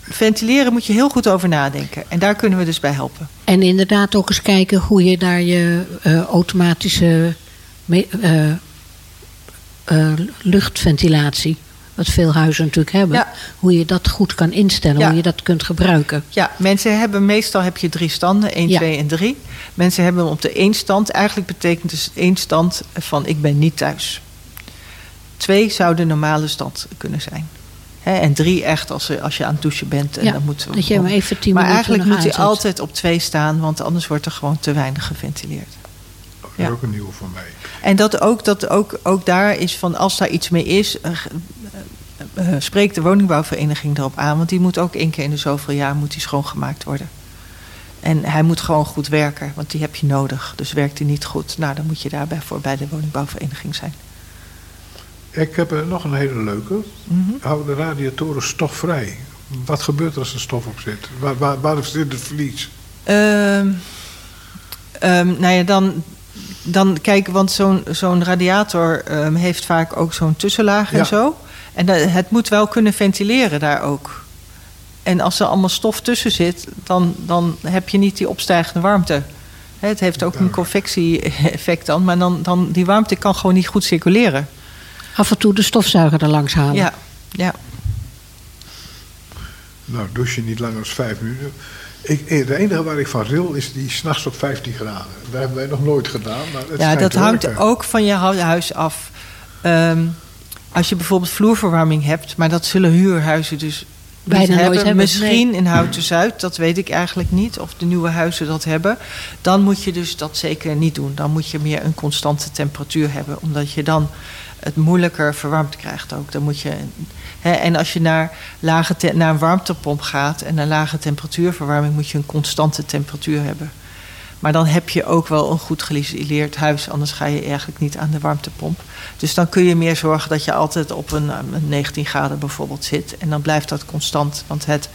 S5: ventileren moet je heel goed over nadenken. En daar kunnen we dus bij helpen.
S3: En inderdaad ook eens kijken hoe je daar je eh, automatische me- eh, eh, luchtventilatie, wat veel huizen natuurlijk hebben,
S5: Ja.
S3: hoe je dat goed kan instellen,
S5: Ja.
S3: hoe je dat kunt gebruiken.
S5: Ja, mensen hebben meestal heb je drie standen, 1,
S3: Ja.
S5: 2 en 3. Mensen hebben hem op de één stand. Eigenlijk betekent dus één stand van ik ben niet thuis. Twee zou de normale stand kunnen zijn. En drie echt als, je- als je aan het douchen bent. En
S3: Ja,
S5: dan moet,
S3: dat je hem even tien
S5: maar
S3: minuten
S5: eigenlijk moet hij altijd op twee staan, want anders wordt er gewoon te weinig geventileerd.
S4: Dat is ook een nieuwe voor mij.
S5: En dat ook, dat ook, ook daar is van als daar iets mee is, eh, spreekt de woningbouwvereniging erop aan. Want die moet ook één keer in de zoveel jaar moet die schoongemaakt worden. En hij moet gewoon goed werken, want die heb je nodig. Dus werkt hij niet goed, nou dan moet je daarbij voor bij de woningbouwvereniging zijn.
S4: Ik heb nog een hele leuke.
S5: Mhm.
S4: Hou de radiatoren stofvrij. Wat gebeurt er als er stof op zit? Waar, waar, waar zit het verlies?
S5: Ehm, nou ja, dan, dan kijk, want zo'n zo'n radiator ehm, heeft vaak ook zo'n tussenlaag
S4: Ja.
S5: en zo. En dat, het moet wel kunnen ventileren daar ook. En als er allemaal stof tussen zit, dan, dan heb je niet die opstijgende warmte. Hè, Het heeft ook een convectie-effect dan, maar dan, dan die warmte kan gewoon niet goed circuleren.
S3: Af en toe de stofzuiger er langs halen.
S5: Ja, ja.
S4: Nou, douche niet langer dan vijf minuten. Ik, eh, de enige waar ik van ril is die s'nachts op 15 graden. Dat hebben wij nog nooit gedaan. Maar het
S5: ja, dat hangt
S4: werken.
S5: ook van je hu- huis af. Ehm, als je bijvoorbeeld vloerverwarming hebt, maar dat zullen huurhuizen dus
S3: Bijna
S5: niet
S3: nooit
S5: hebben.
S3: hebben,
S5: Misschien in Houten Zuid, dat weet ik eigenlijk niet. Of de nieuwe huizen dat hebben. Dan moet je dus dat zeker niet doen. Dan moet je meer een constante temperatuur hebben. Omdat je dan het moeilijker verwarmd krijgt ook. Dan moet je, hè, en als je naar, lage naar een warmtepomp gaat... en naar lage temperatuurverwarming... moet je een constante temperatuur hebben. Maar dan heb je ook wel een goed geïsoleerd huis, anders ga je eigenlijk niet aan de warmtepomp. Dus dan kun je meer zorgen dat je altijd op een, een 19 graden bijvoorbeeld zit. En dan blijft dat constant. Want het,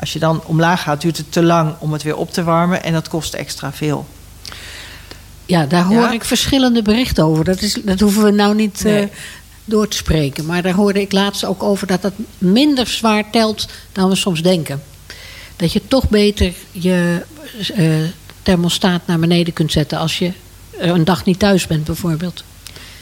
S5: als je dan omlaag gaat, duurt het te lang om het weer op te warmen en dat kost extra veel.
S3: Ja, daar hoor ik verschillende berichten over. Dat, is, dat hoeven we nou niet eh, door te spreken. Maar daar hoorde ik laatst ook over dat het minder zwaar telt dan we soms denken. Dat je toch beter je uh, thermostaat naar beneden kunt zetten als je een dag niet thuis bent, bijvoorbeeld.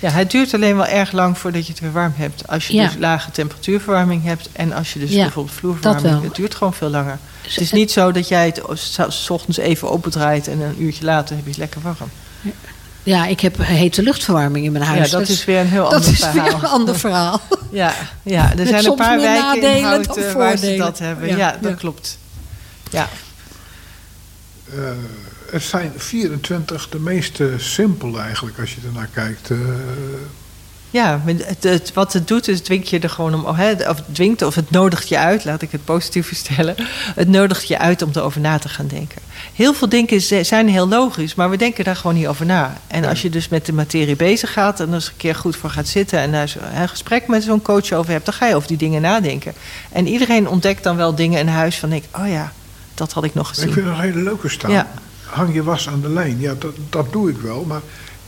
S5: Ja, het duurt alleen wel erg lang voordat je het weer warm hebt. Als je dus lage temperatuurverwarming hebt en als je dus bijvoorbeeld vloerverwarming... Het duurt gewoon veel langer. het is niet zo dat jij het s ochtends even opendraait... en een uurtje later heb je het lekker warm.
S3: Ja, ik heb hete luchtverwarming in mijn huis.
S5: Ja, dat is weer een heel ander verhaal.
S3: Dat is weer een ander verhaal.
S5: Ja, ja er zijn een paar wijken in Houten waar ze dat hebben. Ja, dat klopt. Ja.
S4: Uh, er zijn 24, de meest simpel eigenlijk als je ernaar kijkt. Uh,
S5: ja, het, het, wat het doet, is dwingt je er gewoon om. Hè, of het dwingt of het nodigt je uit, laat ik het positief stellen. Het nodigt je uit om erover na te gaan denken. Heel veel dingen zijn heel logisch, maar we denken daar gewoon niet over na. En als je dus met de materie bezig gaat en er eens een keer goed voor gaat zitten en daar een gesprek met zo'n coach over hebt, dan ga je over die dingen nadenken. En iedereen ontdekt dan wel dingen in huis van ik, oh ja, dat had ik nog gezien.
S4: Ik vind het een hele leuke staan. Ja. Hang je was aan de lijn. Ja, dat, dat doe ik wel, maar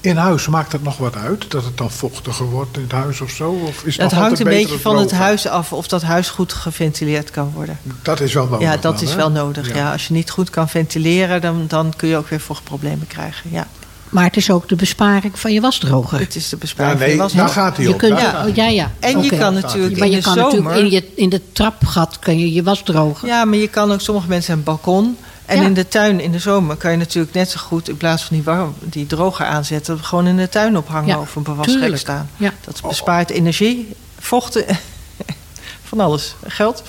S4: in huis maakt het nog wat uit? Dat het dan vochtiger wordt in het huis of zo? Of is
S5: het hangt een beetje van het huis af of dat huis goed geventileerd kan worden.
S4: Dat is wel nodig.
S5: Ja, dat is wel nodig. Ja. Als je niet goed kan ventileren, dan, dan kun je ook weer vochtproblemen krijgen. Ja.
S3: Maar het is ook de besparing van je wasdroger.
S5: Het is de besparing
S4: ja, nee,
S5: van je wasdroger.
S4: Daar gaat hij op.
S3: Je kunt,
S5: ja.
S3: ja, ja.
S5: En je kan natuurlijk
S3: maar
S5: in
S3: je
S5: de
S3: kan
S5: zomer...
S3: natuurlijk in, je, in de trapgat kun je je was drogen.
S5: Ja, maar je kan ook... Sommige mensen hebben een balkon. En in de tuin in de zomer kan je natuurlijk net zo goed... in plaats van die, warm, die droger aanzetten... gewoon in de tuin ophangen of een bewasrek staan. Dat bespaart energie, vochten... van alles. Geld.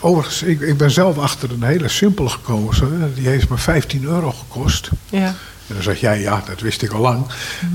S4: Overigens, ik, ik ben zelf achter een hele simpele gekozen. Die heeft me 15 euro gekost.
S5: Ja.
S4: En dan zeg jij, ja, dat wist ik al lang.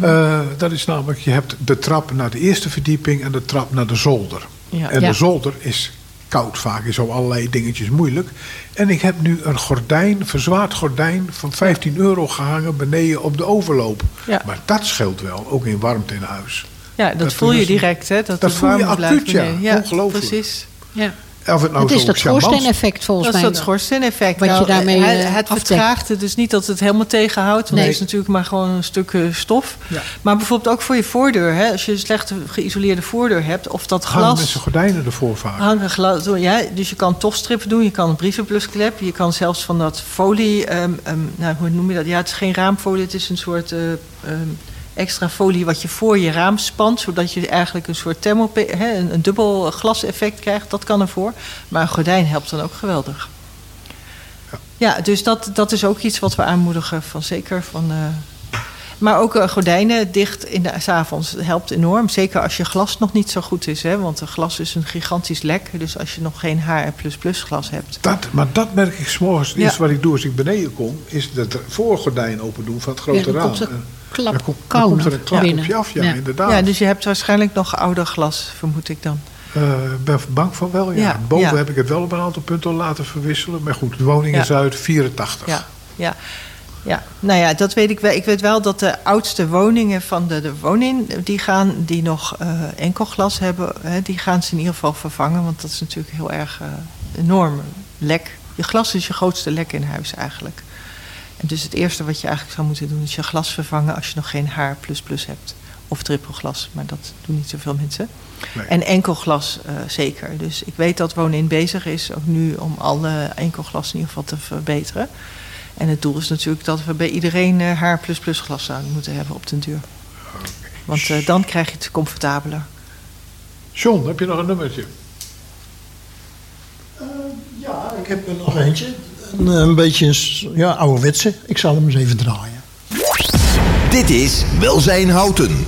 S4: Uh, dat is namelijk, je hebt de trap naar de eerste verdieping en de trap naar de zolder.
S5: Ja.
S4: En de zolder is koud vaak, is zo allerlei dingetjes moeilijk. En ik heb nu een gordijn, verzwaard gordijn van 15 euro gehangen beneden op de overloop.
S5: Ja.
S4: Maar dat scheelt wel, ook in warmte in huis.
S5: Ja, dat, voel je direct, hè? Dat,
S4: dat voel je acuut, ja.
S5: ja.
S4: Ongelooflijk.
S5: Precies.
S3: Ja.
S4: Of het, nou
S3: het is dat schoorsteen-effect volgens mij.
S5: Dat is dat schoorsteen-effect.
S3: Wat je
S5: Nou,
S3: daarmee
S5: het,
S3: eh,
S5: het
S3: afdekt.
S5: vertraagt het dus niet dat het helemaal tegenhoudt. Want
S3: Nee.
S5: het is natuurlijk maar gewoon een stuk eh, stof.
S4: Ja.
S5: Maar bijvoorbeeld ook voor je voordeur. Hè, als je een slecht geïsoleerde voordeur hebt. Of dat
S4: Hangen
S5: glas...
S4: mensen gordijnen ervoor vaak.
S5: Hangen glas, ja, dus je kan tochtstrippen doen, je kan een brievenblusklep, je kan zelfs van dat folie, ehm, ehm, nou, hoe noem je dat? Ja, het is geen raamfolie, het is een soort eh, ehm, extra folie wat je voor je raam spant, zodat je eigenlijk een soort thermo, hè, een, een dubbel glaseffect krijgt. Dat kan ervoor, maar een gordijn helpt dan ook geweldig. Ja, dus dat, dat is ook iets wat we aanmoedigen van zeker van. eh, maar ook eh, gordijnen dicht in de s avonds helpt enorm. Zeker als je glas nog niet zo goed is. Hè? Want een glas is een gigantisch lek. Dus als je nog geen HR++ glas hebt.
S4: Dat, maar dat merk ik s'morgens. Het
S5: Ja.
S4: eerste wat ik doe als ik beneden kom... is het voorgordijn open doen van het grote raam.
S3: Er klap
S4: komt-
S3: kou
S4: dan komt er een op je af, ja,
S3: Ja.
S4: inderdaad.
S5: Ja, dus je hebt waarschijnlijk nog ouder glas, vermoed ik dan.
S4: Eh, Ik ben bang van wel, ja.
S5: Ja,
S4: Boven
S5: ja.
S4: heb ik het wel op een aantal punten laten verwisselen. Maar goed, de woning
S5: Ja.
S4: is uit 84.
S5: Ja, ja. Ja, nou ja, dat weet ik wel. Ik weet wel dat de oudste woningen van de, de woning, die gaan, die nog eh, enkel glas hebben, hè, die gaan ze in ieder geval vervangen. Want dat is natuurlijk heel erg eh, enorm lek. Je glas is je grootste lek in huis eigenlijk. En dus het eerste wat je eigenlijk zou moeten doen, is je glas vervangen als je nog geen H++ hebt. Of trippelglas, maar dat doen niet zoveel mensen.
S4: Nee.
S5: En enkelglas eh, zeker. Dus ik weet dat Wonin bezig is, ook nu, om alle enkelglas in ieder geval te verbeteren. En het doel is natuurlijk dat we bij iedereen eh, haar plus plus glas zouden moeten hebben op den duur. Want eh, dan krijg je het comfortabeler.
S4: John, heb je nog een nummertje?
S8: Ja, ik heb er nog eentje. Een, een beetje een ja, ouderwetse. Ik zal hem eens even draaien.
S1: Dit is Welzijn Houten.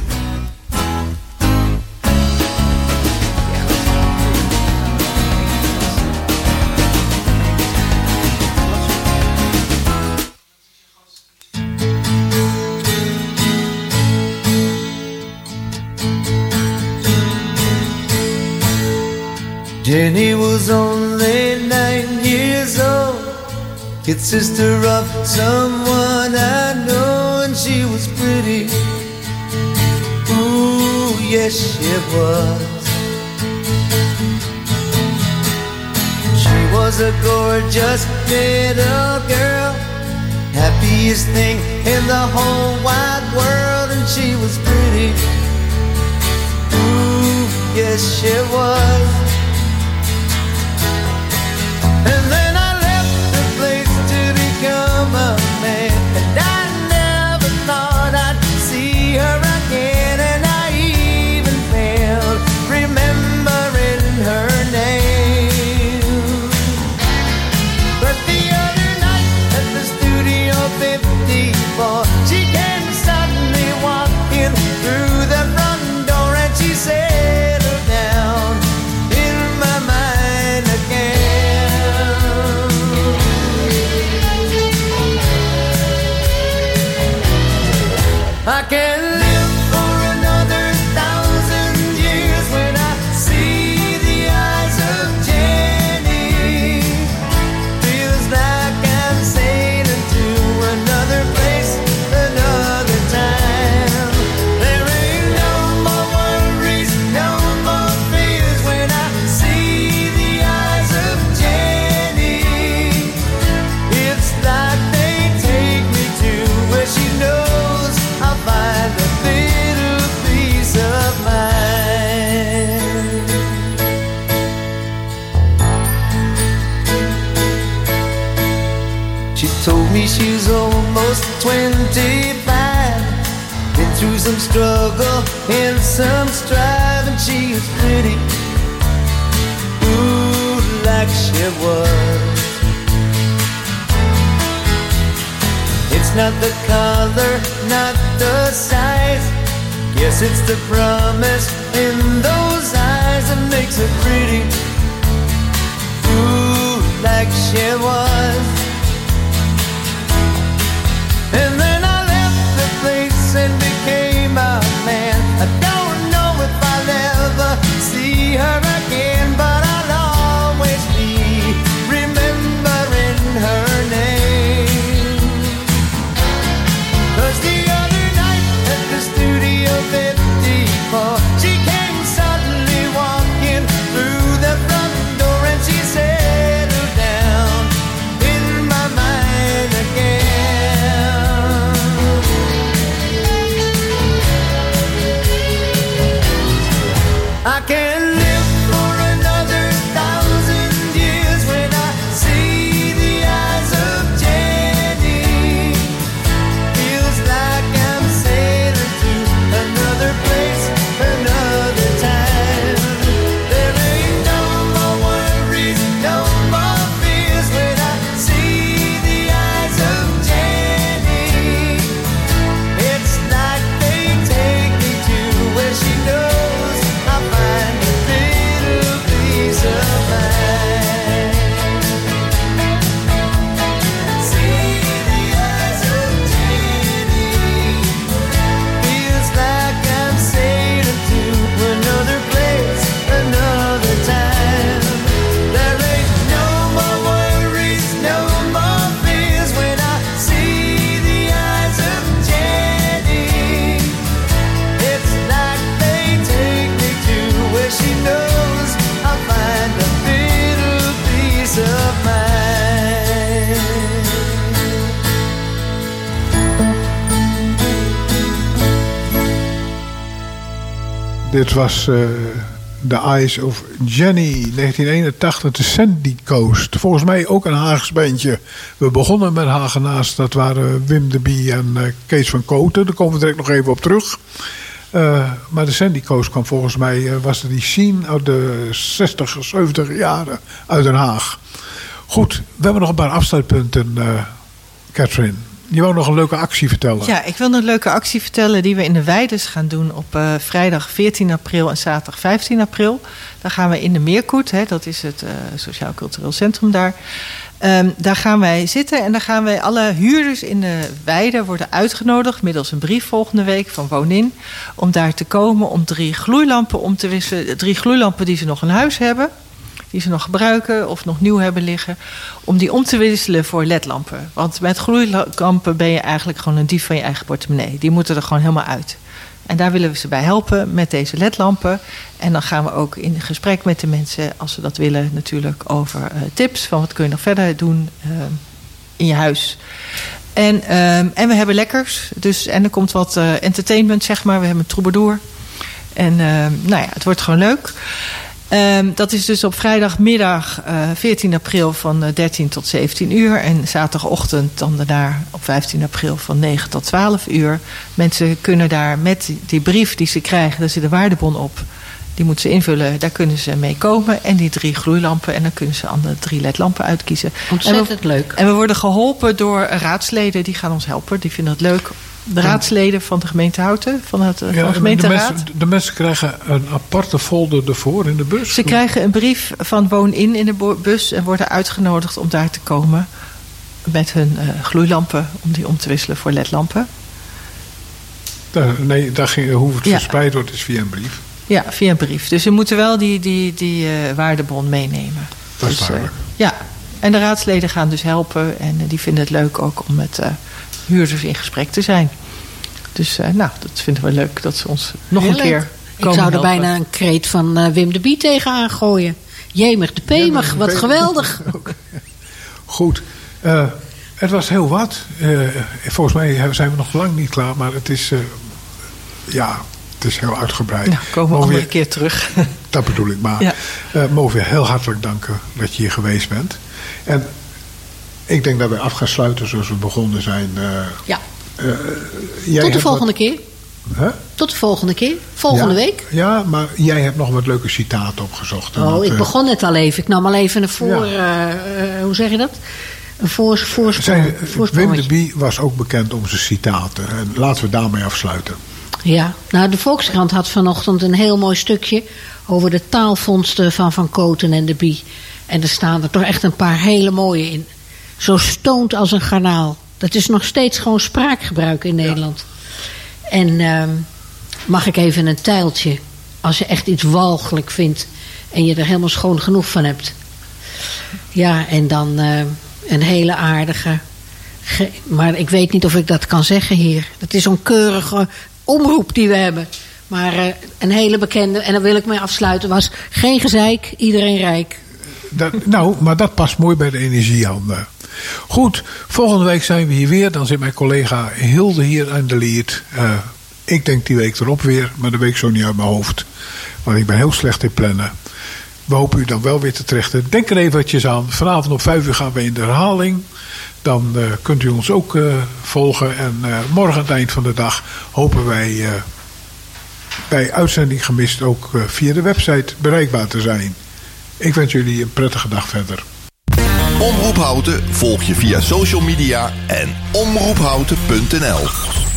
S6: Jenny was only kid sister of someone I know, and she was pretty. Ooh, yes, she was. She was a gorgeous little girl, happiest thing in the whole wide world, and she was pretty. Ooh, yes, she was. I'm a man. aquel. Struggle and some strive, and she was pretty. Ooh, like she was. It's not the color, not the size. Guess it's the promise in those eyes that makes her pretty. Ooh, like she was.
S4: Was eh, The Eyes of Jenny, 1981, de Sandy Coast. Volgens mij ook een Haags bandje. We begonnen met Hagenaars, dat waren Wim de Bie en eh, Kees van Koten. Daar komen we direct nog even op terug. Eh, maar de Sandy Coast kwam volgens mij, was die scene uit de 60, 70 jaren uit Den Haag. Goed, we hebben nog een paar afsluitpunten, Catherine. Je wou nog een leuke actie vertellen.
S5: Ja, ik wil een leuke actie vertellen die we in de Weides gaan doen op eh, vrijdag 14 april en zaterdag 15 april. Dan gaan we in de Meerkoet, hè, dat is het eh, Sociaal Cultureel Centrum daar. Ehm, daar gaan wij zitten en dan gaan wij alle huurders in de weide worden uitgenodigd middels een brief volgende week van Wonin. Om daar te komen om drie gloeilampen om te wisselen. Drie gloeilampen die ze nog in huis hebben. Die ze nog gebruiken of nog nieuw hebben liggen, om die om te wisselen voor ledlampen. Want met gloeilampen ben je eigenlijk gewoon een dief van je eigen portemonnee. Die moeten er gewoon helemaal uit. En daar willen we ze bij helpen met deze ledlampen. En dan gaan we ook in gesprek met de mensen, als ze dat willen, natuurlijk over uh, tips van wat kun je nog verder doen uh, in je huis. En, uh, en we hebben lekkers. Dus, en er komt wat uh, entertainment, zeg maar. We hebben een troubadour. En nou ja, het wordt gewoon leuk. Um, dat is dus op vrijdagmiddag uh, 14 april van 13 tot 17 uur. En zaterdagochtend dan daarna op 15 april van 9 tot 12 uur. Mensen kunnen daar met die brief die ze krijgen, daar zit een waardebon op. Die moeten ze invullen, daar kunnen ze mee komen. En die drie gloeilampen. En dan kunnen ze aan de drie ledlampen uitkiezen.
S3: Ontzettend leuk.
S5: En we worden geholpen door raadsleden. Die gaan ons helpen. Die vinden het leuk de raadsleden van de gemeente Houten, van, het, ja, van de gemeenteraad.
S4: De mensen, de mensen, krijgen een aparte folder ervoor in de bus?
S5: Ze krijgen een brief van Woon-in in de bus en worden uitgenodigd om daar te komen met hun uh, gloeilampen, om die om te wisselen voor ledlampen.
S4: Nee, daar ging, hoe het ja. verspreid wordt is via een brief.
S5: Ja, via een brief. Dus ze moeten wel die, die, die uh, waardebon meenemen.
S4: Dat is dus.
S5: Uh, ja, en de raadsleden gaan dus helpen en die vinden het leuk ook om met huurders in gesprek te zijn. Dus uh, nou, dat vinden we leuk dat ze ons nog
S3: Heel
S5: een keer
S3: Ik zou er bijna een kreet van uh, Wim de Bie tegenaan gooien. Jemig de Pemig, wat geweldig.
S4: Goed. Uh, het was heel wat. volgens mij zijn we nog lang niet klaar, maar het is, ja, het is heel uitgebreid.
S5: Nou, komen we nog een keer terug.
S4: Dat bedoel ik maar. Ja. mogen we heel hartelijk danken dat je hier geweest bent. En ik denk dat wij af gaan sluiten zoals we begonnen zijn. Uh,
S3: ja. Uh, Tot de volgende wat... keer.
S4: Huh?
S3: Tot de volgende keer. Volgende
S4: ja,
S3: week.
S4: Ja, maar jij hebt nog wat leuke citaten opgezocht.
S3: Oh,
S4: dat,
S3: ik begon net al even. Ik nam al even een voor... Ja. Uh, hoe zeg je dat? Een voor, voorsprong.
S4: Wim de Bie was ook bekend om zijn citaten. En laten we daarmee afsluiten.
S3: Ja, nou de Volkskrant had vanochtend een heel mooi stukje... over de taalvondsten van Van Koten en de Bie. En er staan er toch echt een paar hele mooie in zo stoont als een garnaal. Dat is nog steeds gewoon spraakgebruik in Nederland. Ja. En uh, mag ik even een tijltje, als je echt iets walgelijk vindt en je er helemaal schoon genoeg van hebt. Ja, en dan uh, een hele aardige. Maar ik weet niet of ik dat kan zeggen hier. Dat is zo'n keurige omroep die we hebben. Maar uh, een hele bekende, en daar wil ik mee afsluiten, was geen gezeik, iedereen rijk.
S4: Dat, nou, maar dat past mooi bij de energiehanden. Goed, volgende week zijn we hier weer. Dan zit mijn collega Hilde hier aan de lead. Uh, ik denk die week erop weer, maar dat weet ik zo niet uit mijn hoofd. Want ik ben heel slecht in plannen. We hopen u dan wel weer te trechten. Denk er eventjes aan. Vanavond om 5 uur gaan we in de herhaling. Dan uh, kunt u ons ook uh, volgen. En morgen aan het eind van de dag hopen wij bij uitzending gemist ook via de website bereikbaar te zijn. Ik wens jullie een prettige dag verder.
S1: Omroep Houten volg je via social media en omroephouten.nl